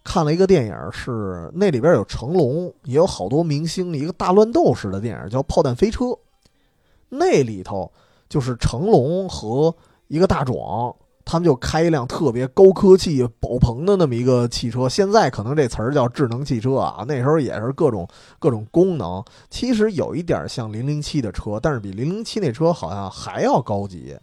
看了一个电影，是那里边有成龙，也有好多明星，一个大乱斗式的电影叫《炮弹飞车》，那里头就是成龙和一个大壮。他们就开一辆特别高科技、爆棚的那么一个汽车，现在可能这词儿叫智能汽车啊，那时候也是各种各种功能。其实有一点像零零七的车，但是比零零七那车好像还要高级。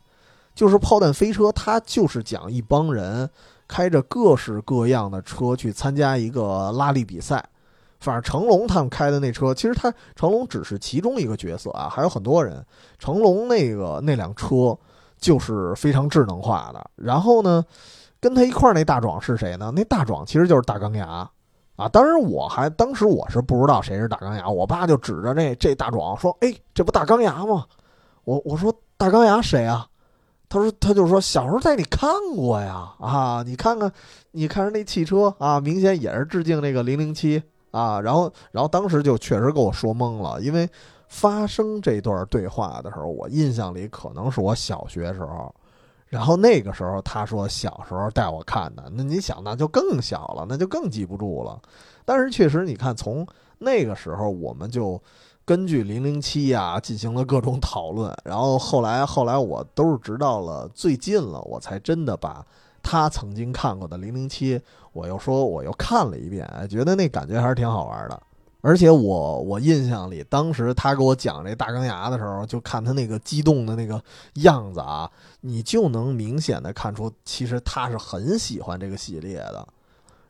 就是炮弹飞车，它就是讲一帮人开着各式各样的车去参加一个拉力比赛。反正成龙他们开的那车，其实他成龙只是其中一个角色啊，还有很多人。成龙那个那辆车。就是非常智能化的，然后呢，跟他一块儿那大壮是谁呢？那大壮其实就是大钢牙啊！当然，我还当时我是不知道谁是大钢牙，我爸就指着这这大壮说：“哎，这不大钢牙吗？”我我说：“大钢牙谁啊？”他说：“他就说小时候在你看过呀，啊，你看看，你看着那汽车啊，明显也是致敬那个零零七啊。”然后，然后当时就确实给我说懵了，因为。发生这段对话的时候，我印象里可能是我小学时候，然后那个时候他说小时候带我看的，那你想那就更小了，那就更记不住了。但是确实，你看从那个时候，我们就根据零零七呀进行了各种讨论，然后后来后来我都是直到了最近了，我才真的把他曾经看过的零零七，我又说我又看了一遍，觉得那感觉还是挺好玩的。而且我我印象里，当时他给我讲这大钢牙的时候，就看他那个激动的那个样子啊，你就能明显的看出，其实他是很喜欢这个系列的。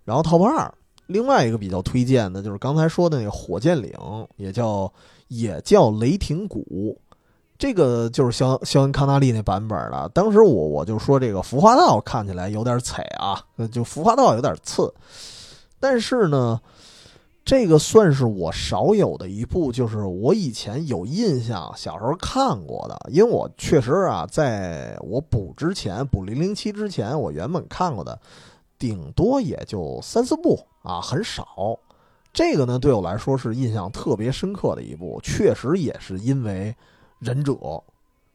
然后 Top 二，另外一个比较推荐的就是刚才说的那个火箭岭，也叫也叫雷霆谷，这个就是肖肖恩康纳利那版本的。当时我我就说这个服化道看起来有点踩啊，就服化道有点次，但是呢。这个算是我少有的一部，就是我以前有印象，小时候看过的。因为我确实啊，在我补之前，补零零七之前，我原本看过的，顶多也就三四部啊，很少。这个呢，对我来说是印象特别深刻的一部，确实也是因为忍者。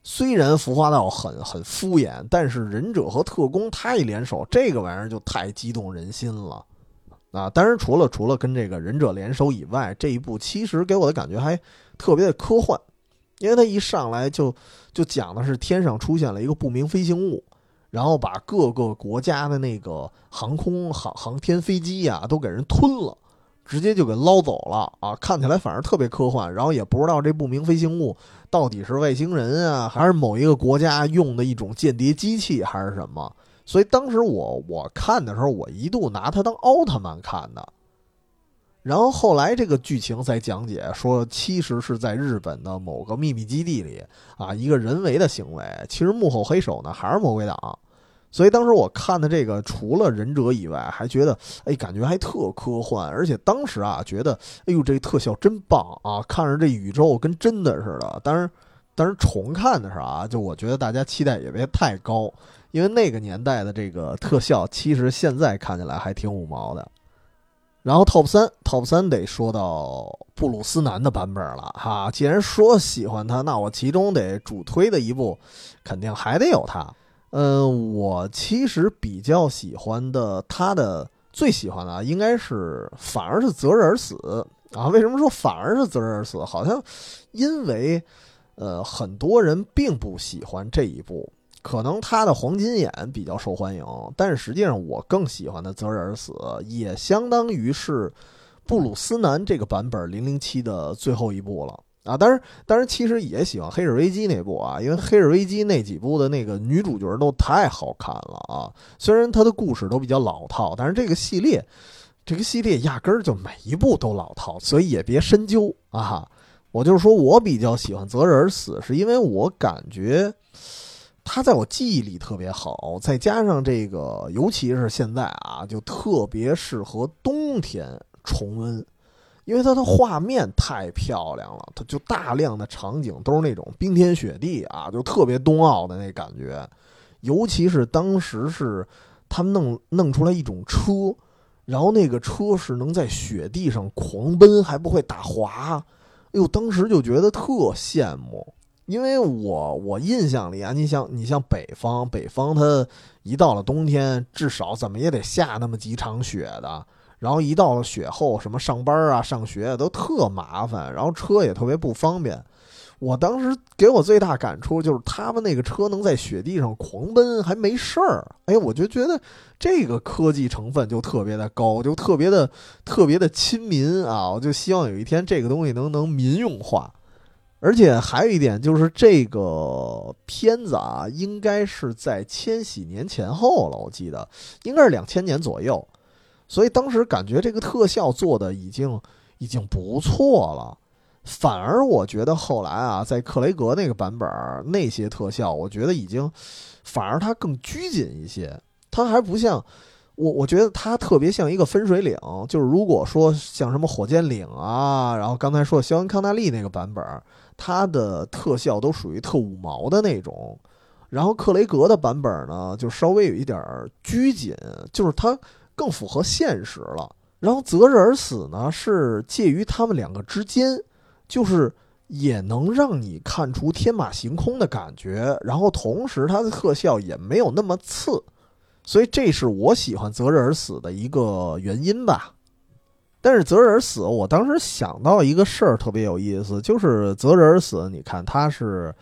虽然服化道很很敷衍，但是忍者和特工他一联手，这个玩意儿就太激动人心了。啊，当然除了除了跟这个忍者联手以外，这一部其实给我的感觉还特别的科幻，因为它一上来就就讲的是天上出现了一个不明飞行物，然后把各个国家的那个航空航航天飞机呀都给人吞了，直接就给捞走了啊！看起来反而特别科幻，然后也不知道这不明飞行物到底是外星人啊，还是某一个国家用的一种间谍机器，还是什么。所以当时我我看的时候，我一度拿它当奥特曼看的。然后后来这个剧情才讲解说，其实是在日本的某个秘密基地里啊，一个人为的行为。其实幕后黑手呢还是魔鬼党。所以当时我看的这个，除了忍者以外，还觉得哎，感觉还特科幻。而且当时啊，觉得哎呦，这特效真棒啊，看着这宇宙跟真的似的。当然，当然重看的时候啊，就我觉得大家期待也别太高。因为那个年代的这个特效，其实现在看起来还挺五毛的。然后 Top 三，Top 三得说到布鲁斯南的版本了哈。既然说喜欢他，那我其中得主推的一部，肯定还得有他。嗯，我其实比较喜欢的，他的最喜欢的应该是反而是择日而死啊。为什么说反而是择日而死？好像因为呃很多人并不喜欢这一部。可能他的黄金眼比较受欢迎，但是实际上我更喜欢的《择日而死》也相当于是布鲁斯南这个版本零零七的最后一部了啊！当然，当然，其实也喜欢《黑日危机》那部啊，因为《黑日危机》那几部的那个女主角都太好看了啊！虽然它的故事都比较老套，但是这个系列，这个系列压根儿就每一部都老套，所以也别深究啊！我就是说我比较喜欢《择日而死》，是因为我感觉。它在我记忆里特别好，再加上这个，尤其是现在啊，就特别适合冬天重温，因为它的画面太漂亮了，它就大量的场景都是那种冰天雪地啊，就特别冬奥的那感觉。尤其是当时是他们弄弄出来一种车，然后那个车是能在雪地上狂奔，还不会打滑，哎呦，当时就觉得特羡慕。因为我我印象里啊，你像你像北方，北方它一到了冬天，至少怎么也得下那么几场雪的。然后一到了雪后，什么上班啊、上学都特麻烦，然后车也特别不方便。我当时给我最大感触就是他们那个车能在雪地上狂奔还没事儿，哎，我就觉得这个科技成分就特别的高，就特别的特别的亲民啊！我就希望有一天这个东西能能民用化。而且还有一点就是，这个片子啊，应该是在千禧年前后了，我记得应该是两千年左右，所以当时感觉这个特效做的已经已经不错了。反而我觉得后来啊，在克雷格那个版本那些特效，我觉得已经反而它更拘谨一些，它还不像我，我觉得它特别像一个分水岭。就是如果说像什么火箭岭啊，然后刚才说肖恩康纳利那个版本。它的特效都属于特五毛的那种，然后克雷格的版本呢，就稍微有一点拘谨，就是它更符合现实了。然后择日而死呢，是介于他们两个之间，就是也能让你看出天马行空的感觉，然后同时它的特效也没有那么次，所以这是我喜欢择日而死的一个原因吧。但是择日而死，我当时想到一个事儿特别有意思，就是择日而死。你看，他是，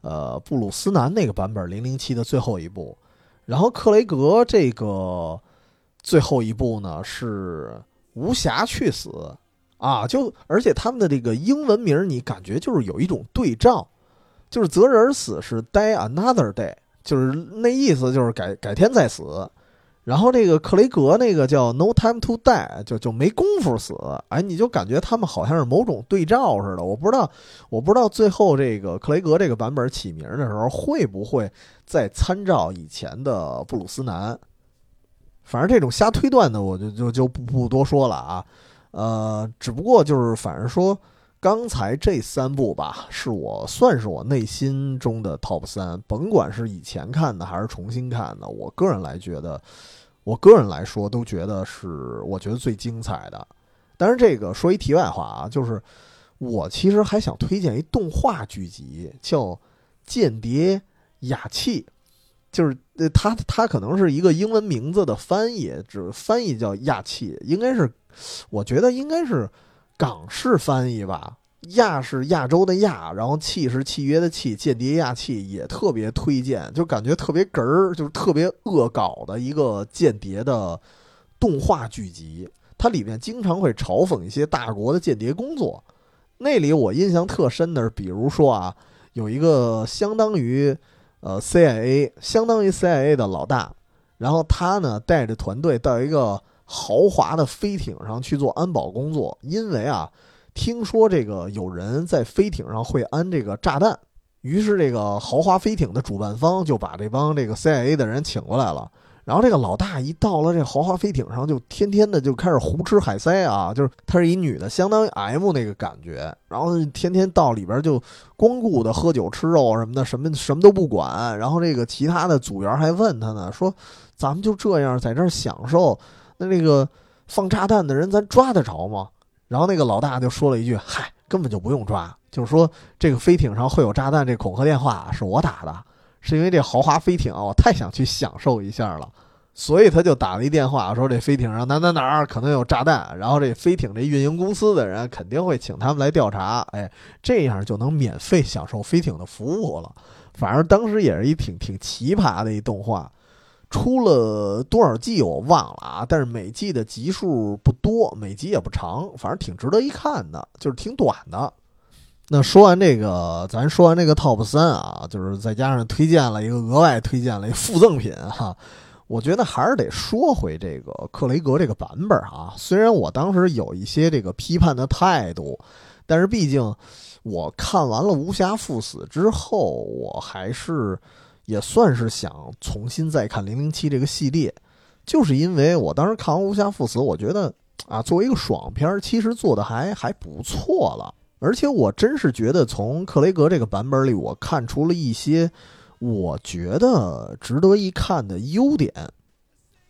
呃，布鲁斯南那个版本零零七的最后一部，然后克雷格这个最后一部呢是无暇去死啊，就而且他们的这个英文名，你感觉就是有一种对照，就是择日而死是 die another day，就是那意思就是改改天再死。然后这个克雷格那个叫 no time to die，就就没工夫死。哎，你就感觉他们好像是某种对照似的。我不知道，我不知道最后这个克雷格这个版本起名的时候会不会再参照以前的布鲁斯南。反正这种瞎推断的，我就就就不不多说了啊。呃，只不过就是，反正说刚才这三部吧，是我算是我内心中的 top 三，甭管是以前看的还是重新看的，我个人来觉得。我个人来说，都觉得是我觉得最精彩的。但是这个说一题外话啊，就是我其实还想推荐一动画剧集，叫《间谍雅气》，就是呃，它它可能是一个英文名字的翻译，只翻译叫亚气，应该是，我觉得应该是港式翻译吧。亚是亚洲的亚，然后契是契约的契，间谍亚契也特别推荐，就感觉特别哏儿，就是特别恶搞的一个间谍的动画剧集。它里面经常会嘲讽一些大国的间谍工作。那里我印象特深的是，比如说啊，有一个相当于呃 CIA，相当于 CIA 的老大，然后他呢带着团队到一个豪华的飞艇上去做安保工作，因为啊。听说这个有人在飞艇上会安这个炸弹，于是这个豪华飞艇的主办方就把这帮这个 CIA 的人请过来了。然后这个老大一到了这豪华飞艇上，就天天的就开始胡吃海塞啊，就是她是一女的，相当于 M 那个感觉。然后天天到里边就光顾的喝酒吃肉什么的，什么什么都不管。然后这个其他的组员还问他呢，说咱们就这样在这儿享受，那那个放炸弹的人咱抓得着吗？然后那个老大就说了一句：“嗨，根本就不用抓，就是说这个飞艇上会有炸弹，这恐吓电话是我打的，是因为这豪华飞艇我太想去享受一下了，所以他就打了一电话说这飞艇上哪哪哪儿可能有炸弹，然后这飞艇这运营公司的人肯定会请他们来调查，哎，这样就能免费享受飞艇的服务了。反正当时也是一挺挺奇葩的一动画。”出了多少季我忘了啊，但是每季的集数不多，每集也不长，反正挺值得一看的，就是挺短的。那说完这个，咱说完这个 top 三啊，就是再加上推荐了一个额外推荐了一个附赠品哈，我觉得还是得说回这个克雷格这个版本啊。虽然我当时有一些这个批判的态度，但是毕竟我看完了《无暇赴死》之后，我还是。也算是想重新再看《零零七》这个系列，就是因为我当时看完《无暇赴死》，我觉得啊，作为一个爽片，其实做的还还不错了。而且我真是觉得从克雷格这个版本里，我看出了一些我觉得值得一看的优点。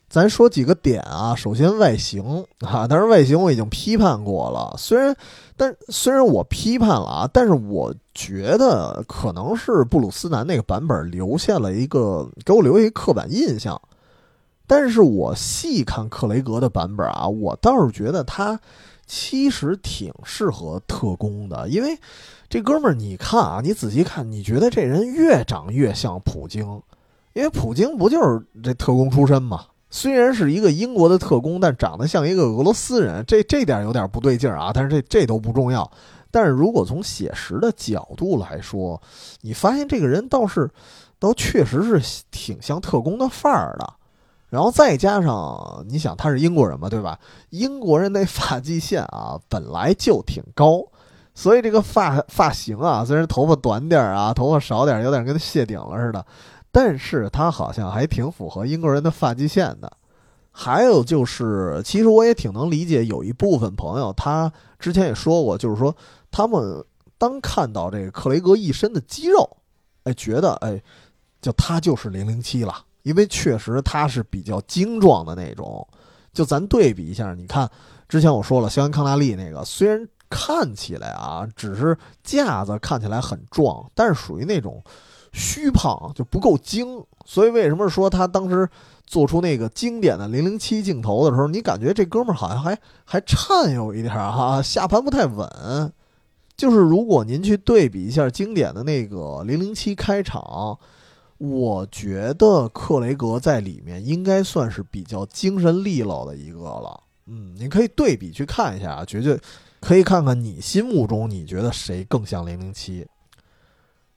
咱说几个点啊，首先外形啊，当然外形我已经批判过了。虽然，但虽然我批判了啊，但是我觉得可能是布鲁斯南那个版本留下了一个给我留下一刻板印象。但是我细看克雷格的版本啊，我倒是觉得他其实挺适合特工的，因为这哥们儿，你看啊，你仔细看，你觉得这人越长越像普京，因为普京不就是这特工出身吗？虽然是一个英国的特工，但长得像一个俄罗斯人，这这点有点不对劲儿啊。但是这这都不重要。但是如果从写实的角度来说，你发现这个人倒是，倒确实是挺像特工的范儿的。然后再加上你想他是英国人嘛，对吧？英国人那发际线啊本来就挺高，所以这个发发型啊，虽然头发短点儿啊，头发少点儿，有点跟谢顶了似的。但是他好像还挺符合英国人的发际线的，还有就是，其实我也挺能理解，有一部分朋友他之前也说过，就是说他们当看到这个克雷格一身的肌肉，哎，觉得哎，就他就是零零七了，因为确实他是比较精壮的那种。就咱对比一下，你看之前我说了，肖恩康纳利那个，虽然看起来啊，只是架子看起来很壮，但是属于那种。虚胖就不够精，所以为什么说他当时做出那个经典的零零七镜头的时候，你感觉这哥们儿好像还还颤悠一点哈，下盘不太稳。就是如果您去对比一下经典的那个零零七开场，我觉得克雷格在里面应该算是比较精神利落的一个了。嗯，你可以对比去看一下啊，绝对可以看看你心目中你觉得谁更像零零七。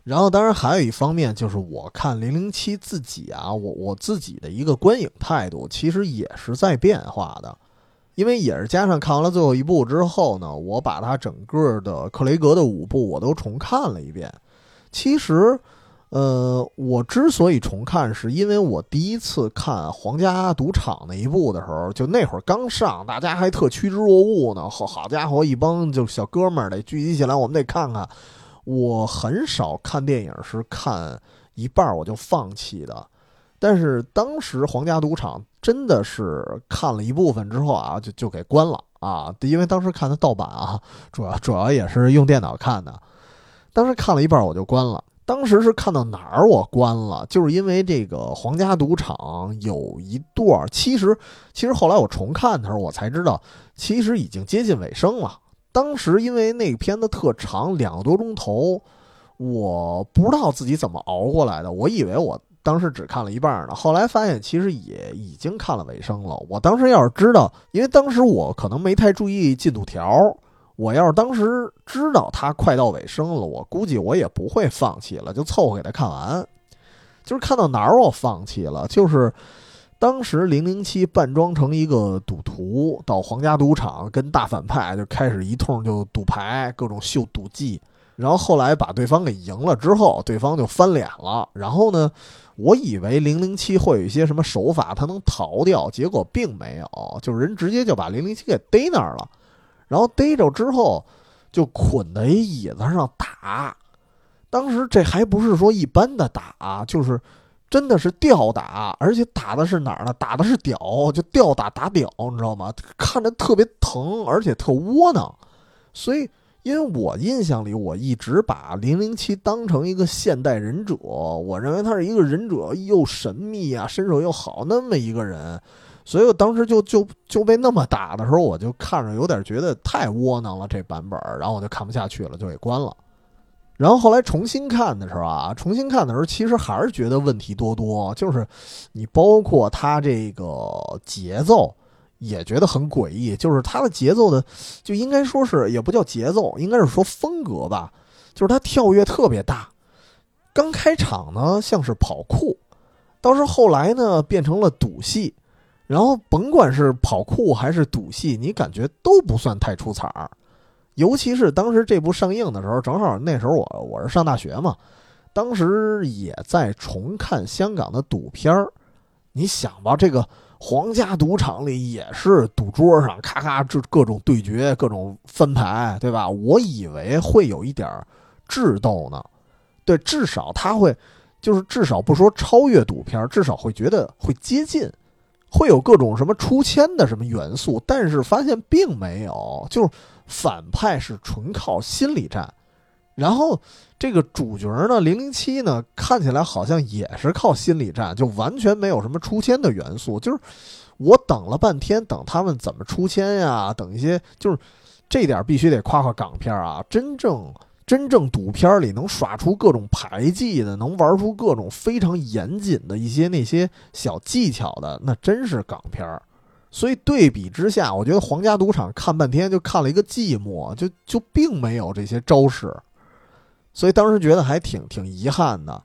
然后，当然还有一方面就是我看零零七自己啊，我我自己的一个观影态度其实也是在变化的，因为也是加上看完了最后一部之后呢，我把它整个的克雷格的五部我都重看了一遍。其实，呃，我之所以重看，是因为我第一次看《皇家赌场》那一部的时候，就那会儿刚上，大家还特趋之若鹜呢。好，好家伙，一帮就小哥们儿得聚集起来，我们得看看。我很少看电影是看一半我就放弃的，但是当时《皇家赌场》真的是看了一部分之后啊，就就给关了啊，因为当时看的盗版啊，主要主要也是用电脑看的。当时看了一半我就关了，当时是看到哪儿我关了，就是因为这个《皇家赌场》有一段，其实其实后来我重看的时候我才知道，其实已经接近尾声了。当时因为那个片子特长，两个多钟头，我不知道自己怎么熬过来的。我以为我当时只看了一半呢，后来发现其实也已经看了尾声了。我当时要是知道，因为当时我可能没太注意进度条，我要是当时知道它快到尾声了，我估计我也不会放弃了，就凑合给它看完。就是看到哪儿我放弃了，就是。当时零零七扮装成一个赌徒，到皇家赌场跟大反派就开始一通就赌牌，各种秀赌技。然后后来把对方给赢了之后，对方就翻脸了。然后呢，我以为零零七会有一些什么手法，他能逃掉，结果并没有，就是人直接就把零零七给逮那儿了。然后逮着之后，就捆在一椅子上打。当时这还不是说一般的打，就是。真的是吊打，而且打的是哪儿呢？打的是屌，就吊打打屌，你知道吗？看着特别疼，而且特窝囊。所以，因为我印象里，我一直把零零七当成一个现代忍者，我认为他是一个忍者，又神秘啊，身手又好那么一个人。所以我当时就就就被那么打的时候，我就看着有点觉得太窝囊了这版本，然后我就看不下去了，就给关了。然后后来重新看的时候啊，重新看的时候，其实还是觉得问题多多。就是你包括它这个节奏，也觉得很诡异。就是它的节奏的，就应该说是也不叫节奏，应该是说风格吧。就是它跳跃特别大。刚开场呢像是跑酷，倒是后来呢变成了赌戏。然后甭管是跑酷还是赌戏，你感觉都不算太出彩儿。尤其是当时这部上映的时候，正好那时候我我是上大学嘛，当时也在重看香港的赌片儿。你想吧，这个皇家赌场里也是赌桌上咔咔这各种对决、各种翻牌，对吧？我以为会有一点智斗呢，对，至少他会，就是至少不说超越赌片，至少会觉得会接近，会有各种什么出千的什么元素，但是发现并没有，就是。反派是纯靠心理战，然后这个主角呢，零零七呢，看起来好像也是靠心理战，就完全没有什么出千的元素。就是我等了半天，等他们怎么出千呀？等一些，就是这点必须得夸夸港片啊！真正真正赌片里能耍出各种牌技的，能玩出各种非常严谨的一些那些小技巧的，那真是港片儿。所以对比之下，我觉得皇家赌场看半天就看了一个寂寞，就就并没有这些招式，所以当时觉得还挺挺遗憾的。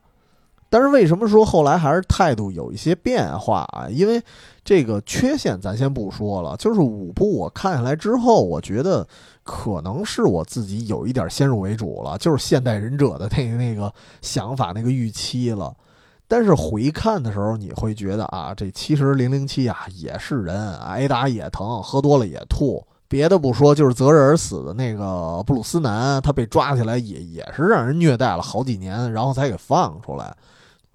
但是为什么说后来还是态度有一些变化啊？因为这个缺陷咱先不说了，就是五部我看下来之后，我觉得可能是我自己有一点先入为主了，就是现代忍者的那个那个想法、那个预期了。但是回看的时候，你会觉得啊，这其实零零七啊也是人，挨打也疼，喝多了也吐。别的不说，就是择日而死的那个布鲁斯南，他被抓起来也也是让人虐待了好几年，然后才给放出来。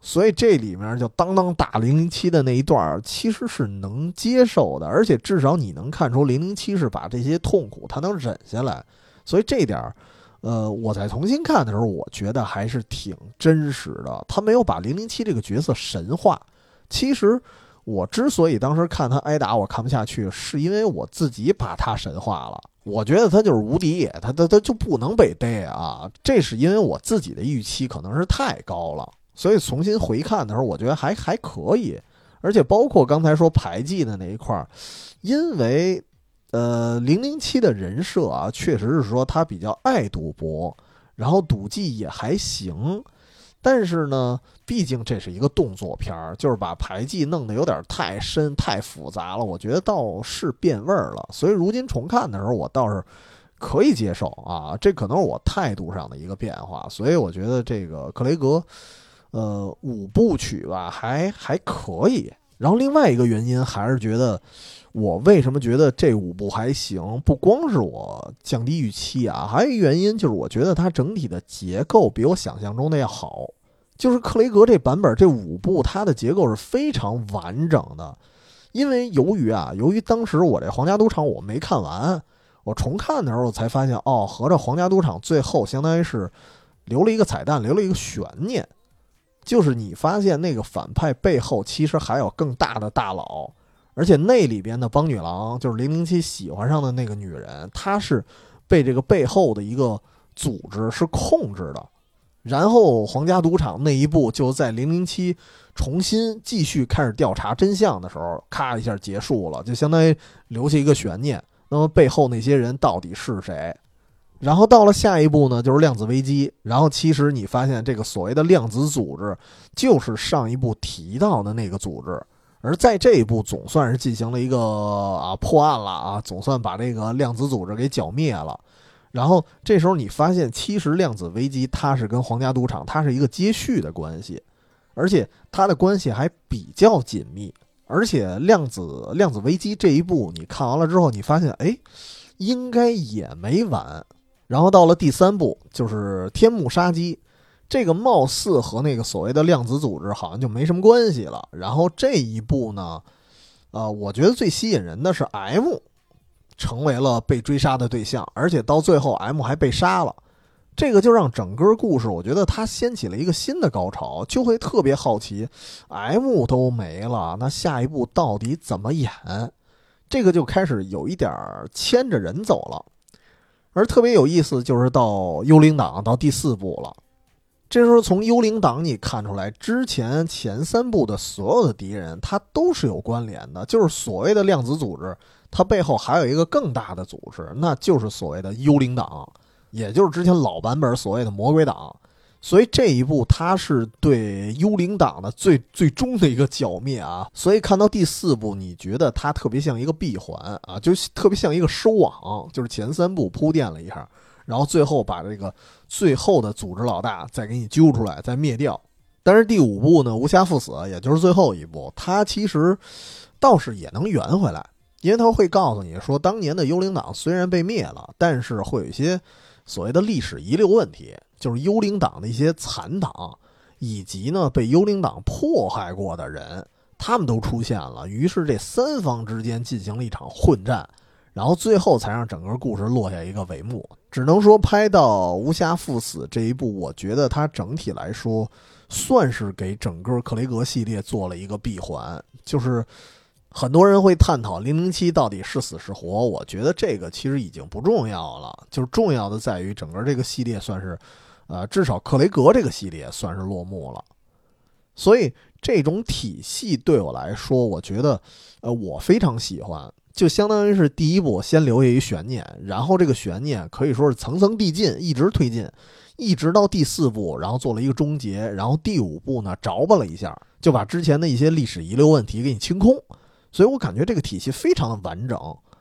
所以这里面就当当打零零七的那一段，其实是能接受的，而且至少你能看出零零七是把这些痛苦他能忍下来。所以这点儿。呃，我在重新看的时候，我觉得还是挺真实的。他没有把零零七这个角色神化。其实我之所以当时看他挨打，我看不下去，是因为我自己把他神化了。我觉得他就是无敌，他他他就不能被逮啊。这是因为我自己的预期可能是太高了，所以重新回看的时候，我觉得还还可以。而且包括刚才说牌技的那一块儿，因为。呃，零零七的人设啊，确实是说他比较爱赌博，然后赌技也还行。但是呢，毕竟这是一个动作片儿，就是把牌技弄得有点太深、太复杂了，我觉得倒是变味儿了。所以如今重看的时候，我倒是可以接受啊。这可能是我态度上的一个变化。所以我觉得这个克雷格，呃，五部曲吧，还还可以。然后另外一个原因还是觉得，我为什么觉得这五部还行？不光是我降低预期啊，还有一个原因就是我觉得它整体的结构比我想象中的要好。就是克雷格这版本这五部，它的结构是非常完整的。因为由于啊，由于当时我这皇家赌场我没看完，我重看的时候才发现，哦，合着皇家赌场最后相当于是留了一个彩蛋，留了一个悬念。就是你发现那个反派背后其实还有更大的大佬，而且那里边的帮女郎就是零零七喜欢上的那个女人，她是被这个背后的一个组织是控制的。然后皇家赌场那一步就在零零七重新继续开始调查真相的时候，咔一下结束了，就相当于留下一个悬念。那么背后那些人到底是谁？然后到了下一步呢，就是量子危机。然后其实你发现，这个所谓的量子组织，就是上一步提到的那个组织。而在这一步，总算是进行了一个啊破案了啊，总算把这个量子组织给剿灭了。然后这时候你发现，其实量子危机它是跟皇家赌场它是一个接续的关系，而且它的关系还比较紧密。而且量子量子危机这一步你看完了之后，你发现哎，应该也没完。然后到了第三部，就是天幕杀机，这个貌似和那个所谓的量子组织好像就没什么关系了。然后这一部呢，呃，我觉得最吸引人的是 M 成为了被追杀的对象，而且到最后 M 还被杀了，这个就让整个故事我觉得它掀起了一个新的高潮，就会特别好奇，M 都没了，那下一步到底怎么演？这个就开始有一点牵着人走了。而特别有意思，就是到幽灵党到第四部了。这时候从幽灵党你看出来，之前前三部的所有的敌人，他都是有关联的。就是所谓的量子组织，它背后还有一个更大的组织，那就是所谓的幽灵党，也就是之前老版本所谓的魔鬼党。所以这一步，它是对幽灵党的最最终的一个剿灭啊！所以看到第四部，你觉得它特别像一个闭环啊，就特别像一个收网，就是前三部铺垫了一下，然后最后把这个最后的组织老大再给你揪出来，再灭掉。但是第五部呢，无暇赴死，也就是最后一部，它其实倒是也能圆回来，因为它会告诉你说，当年的幽灵党虽然被灭了，但是会有一些所谓的历史遗留问题。就是幽灵党的一些残党，以及呢被幽灵党迫害过的人，他们都出现了。于是这三方之间进行了一场混战，然后最后才让整个故事落下一个帷幕。只能说拍到无暇赴死这一步，我觉得它整体来说算是给整个克雷格系列做了一个闭环，就是。很多人会探讨零零七到底是死是活，我觉得这个其实已经不重要了，就是重要的在于整个这个系列算是，呃，至少克雷格这个系列算是落幕了。所以这种体系对我来说，我觉得，呃，我非常喜欢，就相当于是第一部先留下一悬念，然后这个悬念可以说是层层递进，一直推进，一直到第四部，然后做了一个终结，然后第五部呢着吧了一下，就把之前的一些历史遗留问题给你清空。所以我感觉这个体系非常的完整，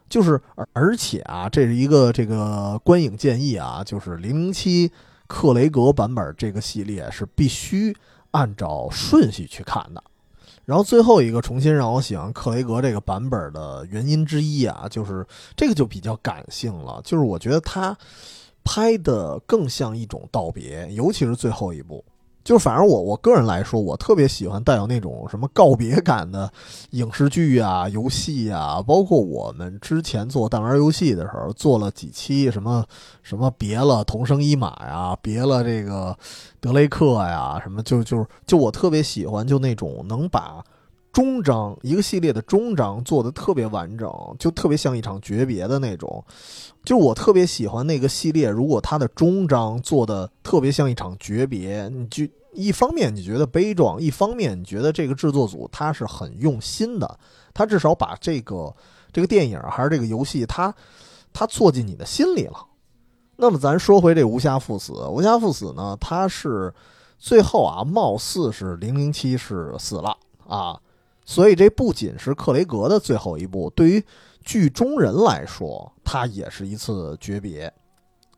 就是而而且啊，这是一个这个观影建议啊，就是零零七克雷格版本这个系列是必须按照顺序去看的。然后最后一个重新让我喜欢克雷格这个版本的原因之一啊，就是这个就比较感性了，就是我觉得他拍的更像一种道别，尤其是最后一部。就反正我我个人来说，我特别喜欢带有那种什么告别感的影视剧啊、游戏啊，包括我们之前做弹丸游戏的时候，做了几期什么什么别了同生一马呀，别了这个德雷克呀，什么就就就我特别喜欢就那种能把终章一个系列的终章做的特别完整，就特别像一场诀别的那种。就我特别喜欢那个系列，如果它的终章做的特别像一场诀别，你就一方面你觉得悲壮，一方面你觉得这个制作组他是很用心的，他至少把这个这个电影还是这个游戏，他他做进你的心里了。那么咱说回这无暇赴死，无暇赴死呢，他是最后啊，貌似是零零七是死了啊，所以这不仅是克雷格的最后一部，对于剧中人来说，他也是一次诀别。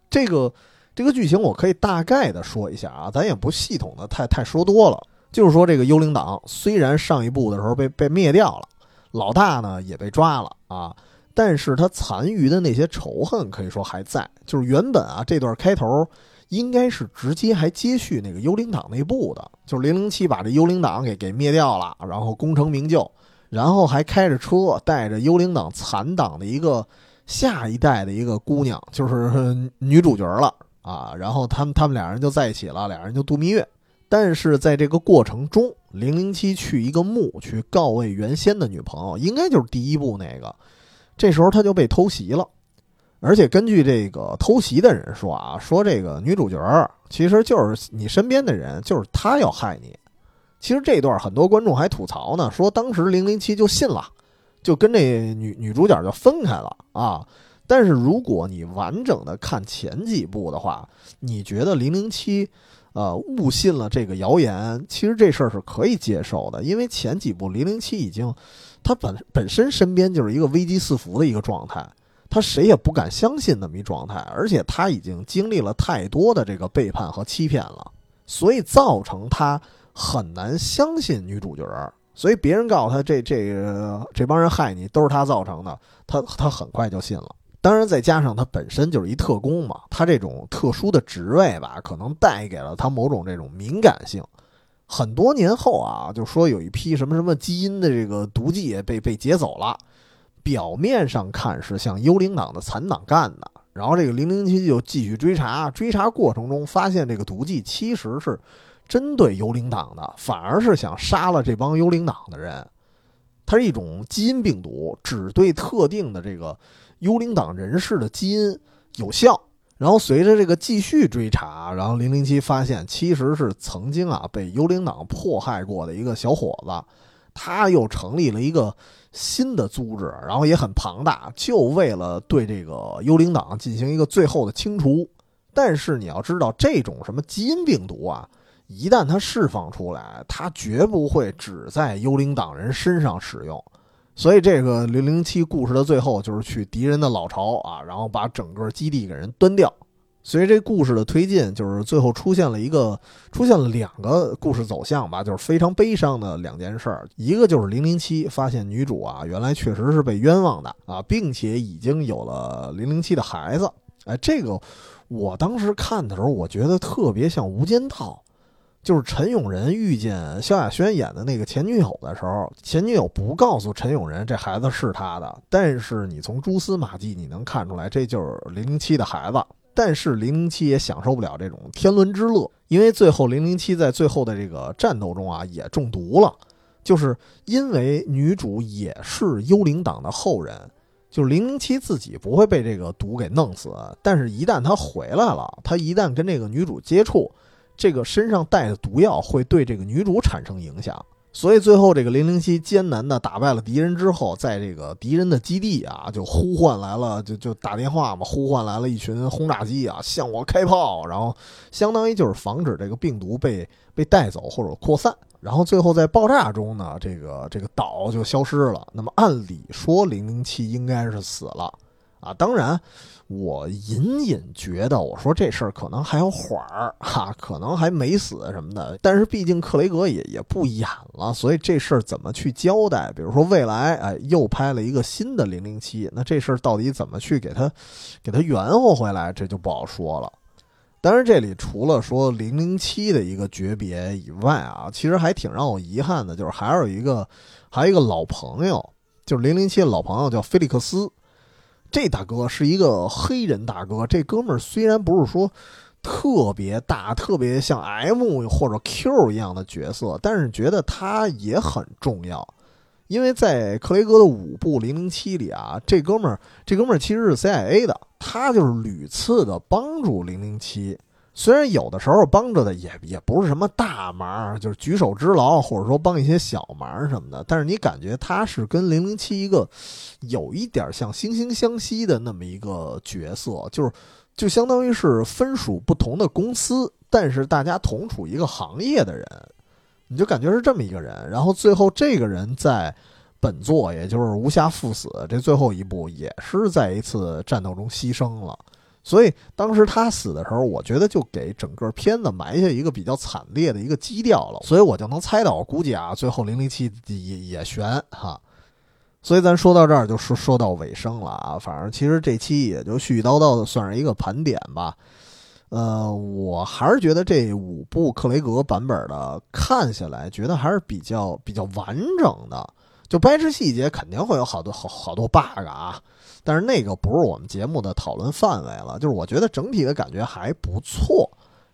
这个这个剧情我可以大概的说一下啊，咱也不系统的太太说多了，就是说这个幽灵党虽然上一部的时候被被灭掉了，老大呢也被抓了啊。但是他残余的那些仇恨可以说还在，就是原本啊这段开头应该是直接还接续那个幽灵党那部的，就是零零七把这幽灵党给给灭掉了，然后功成名就，然后还开着车带着幽灵党残党的一个下一代的一个姑娘，就是 女主角了啊，然后他们他们俩人就在一起了，俩人就度蜜月。但是在这个过程中，零零七去一个墓去告慰原先的女朋友，应该就是第一部那个。这时候他就被偷袭了，而且根据这个偷袭的人说啊，说这个女主角其实就是你身边的人，就是他要害你。其实这段很多观众还吐槽呢，说当时零零七就信了，就跟这女女主角就分开了啊。但是如果你完整的看前几部的话，你觉得零零七呃误信了这个谣言，其实这事儿是可以接受的，因为前几部零零七已经。他本本身身边就是一个危机四伏的一个状态，他谁也不敢相信那么一状态，而且他已经经历了太多的这个背叛和欺骗了，所以造成他很难相信女主角。所以别人告诉他这这这帮人害你都是他造成的，他他很快就信了。当然再加上他本身就是一特工嘛，他这种特殊的职位吧，可能带给了他某种这种敏感性。很多年后啊，就说有一批什么什么基因的这个毒剂被被劫走了，表面上看是像幽灵党的残党干的，然后这个零零七就继续追查，追查过程中发现这个毒剂其实是针对幽灵党的，反而是想杀了这帮幽灵党的人，它是一种基因病毒，只对特定的这个幽灵党人士的基因有效。然后随着这个继续追查，然后零零七发现其实是曾经啊被幽灵党迫害过的一个小伙子，他又成立了一个新的组织，然后也很庞大，就为了对这个幽灵党进行一个最后的清除。但是你要知道，这种什么基因病毒啊，一旦它释放出来，它绝不会只在幽灵党人身上使用。所以，这个零零七故事的最后就是去敌人的老巢啊，然后把整个基地给人端掉。随着这故事的推进，就是最后出现了一个，出现了两个故事走向吧，就是非常悲伤的两件事儿。一个就是零零七发现女主啊，原来确实是被冤枉的啊，并且已经有了零零七的孩子。哎，这个我当时看的时候，我觉得特别像《无间道》。就是陈永仁遇见萧亚轩演的那个前女友的时候，前女友不告诉陈永仁这孩子是他的，但是你从蛛丝马迹你能看出来这就是零零七的孩子。但是零零七也享受不了这种天伦之乐，因为最后零零七在最后的这个战斗中啊也中毒了，就是因为女主也是幽灵党的后人，就是零零七自己不会被这个毒给弄死，但是一旦他回来了，他一旦跟这个女主接触。这个身上带的毒药会对这个女主产生影响，所以最后这个零零七艰难的打败了敌人之后，在这个敌人的基地啊，就呼唤来了，就就打电话嘛，呼唤来了一群轰炸机啊，向我开炮，然后相当于就是防止这个病毒被被带走或者扩散，然后最后在爆炸中呢，这个这个岛就消失了。那么按理说零零七应该是死了啊，当然。我隐隐觉得，我说这事儿可能还有缓儿哈，可能还没死什么的。但是毕竟克雷格也也不演了，所以这事儿怎么去交代？比如说未来，哎，又拍了一个新的零零七，那这事儿到底怎么去给他给他圆活回来？这就不好说了。当然，这里除了说零零七的一个诀别以外啊，其实还挺让我遗憾的，就是还有一个还有一个老朋友，就是零零七的老朋友叫菲利克斯。这大哥是一个黑人大哥，这哥们儿虽然不是说特别大、特别像 M 或者 Q 一样的角色，但是觉得他也很重要，因为在克雷格的五部零零七里啊，这哥们儿这哥们儿其实是 CIA 的，他就是屡次的帮助零零七，虽然有的时候帮着的也也不是什么大忙，就是举手之劳，或者说帮一些小忙什么的，但是你感觉他是跟零零七一个有一点像惺惺相惜的那么一个角色，就是就相当于是分属不同的公司，但是大家同处一个行业的人，你就感觉是这么一个人。然后最后这个人在本作，也就是无暇赴死这最后一部，也是在一次战斗中牺牲了。所以当时他死的时候，我觉得就给整个片子埋下一个比较惨烈的一个基调了。所以我就能猜到，我估计啊，最后零零七也也悬哈。所以咱说到这儿就说说到尾声了啊。反正其实这期也就絮絮叨叨的算是一个盘点吧。呃，我还是觉得这五部克雷格版本的看下来，觉得还是比较比较完整的。就掰扯细节肯定会有好多好好多 bug 啊。但是那个不是我们节目的讨论范围了，就是我觉得整体的感觉还不错，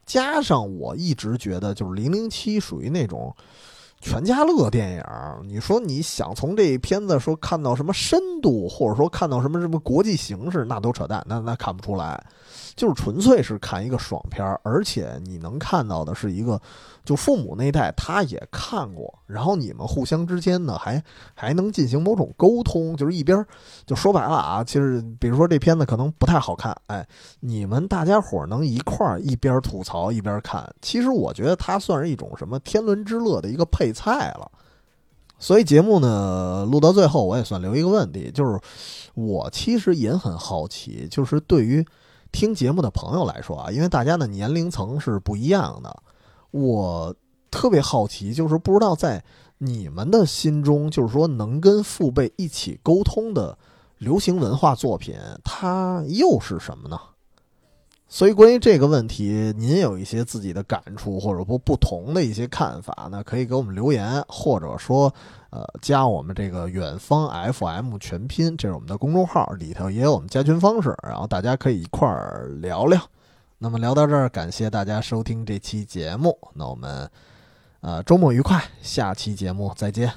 加上我一直觉得就是零零七属于那种全家乐电影。你说你想从这片子说看到什么深度，或者说看到什么什么国际形势，那都扯淡，那那看不出来。就是纯粹是看一个爽片儿，而且你能看到的是一个，就父母那一代他也看过，然后你们互相之间呢还还能进行某种沟通，就是一边就说白了啊，其实比如说这片子可能不太好看，哎，你们大家伙能一块儿一边吐槽一边看，其实我觉得它算是一种什么天伦之乐的一个配菜了。所以节目呢录到最后，我也算留一个问题，就是我其实也很好奇，就是对于。听节目的朋友来说啊，因为大家的年龄层是不一样的，我特别好奇，就是不知道在你们的心中，就是说能跟父辈一起沟通的流行文化作品，它又是什么呢？所以关于这个问题，您有一些自己的感触，或者说不同的一些看法呢，可以给我们留言，或者说。呃，加我们这个远方 FM 全拼，这是我们的公众号，里头也有我们加群方式，然后大家可以一块儿聊聊。那么聊到这儿，感谢大家收听这期节目，那我们呃周末愉快，下期节目再见。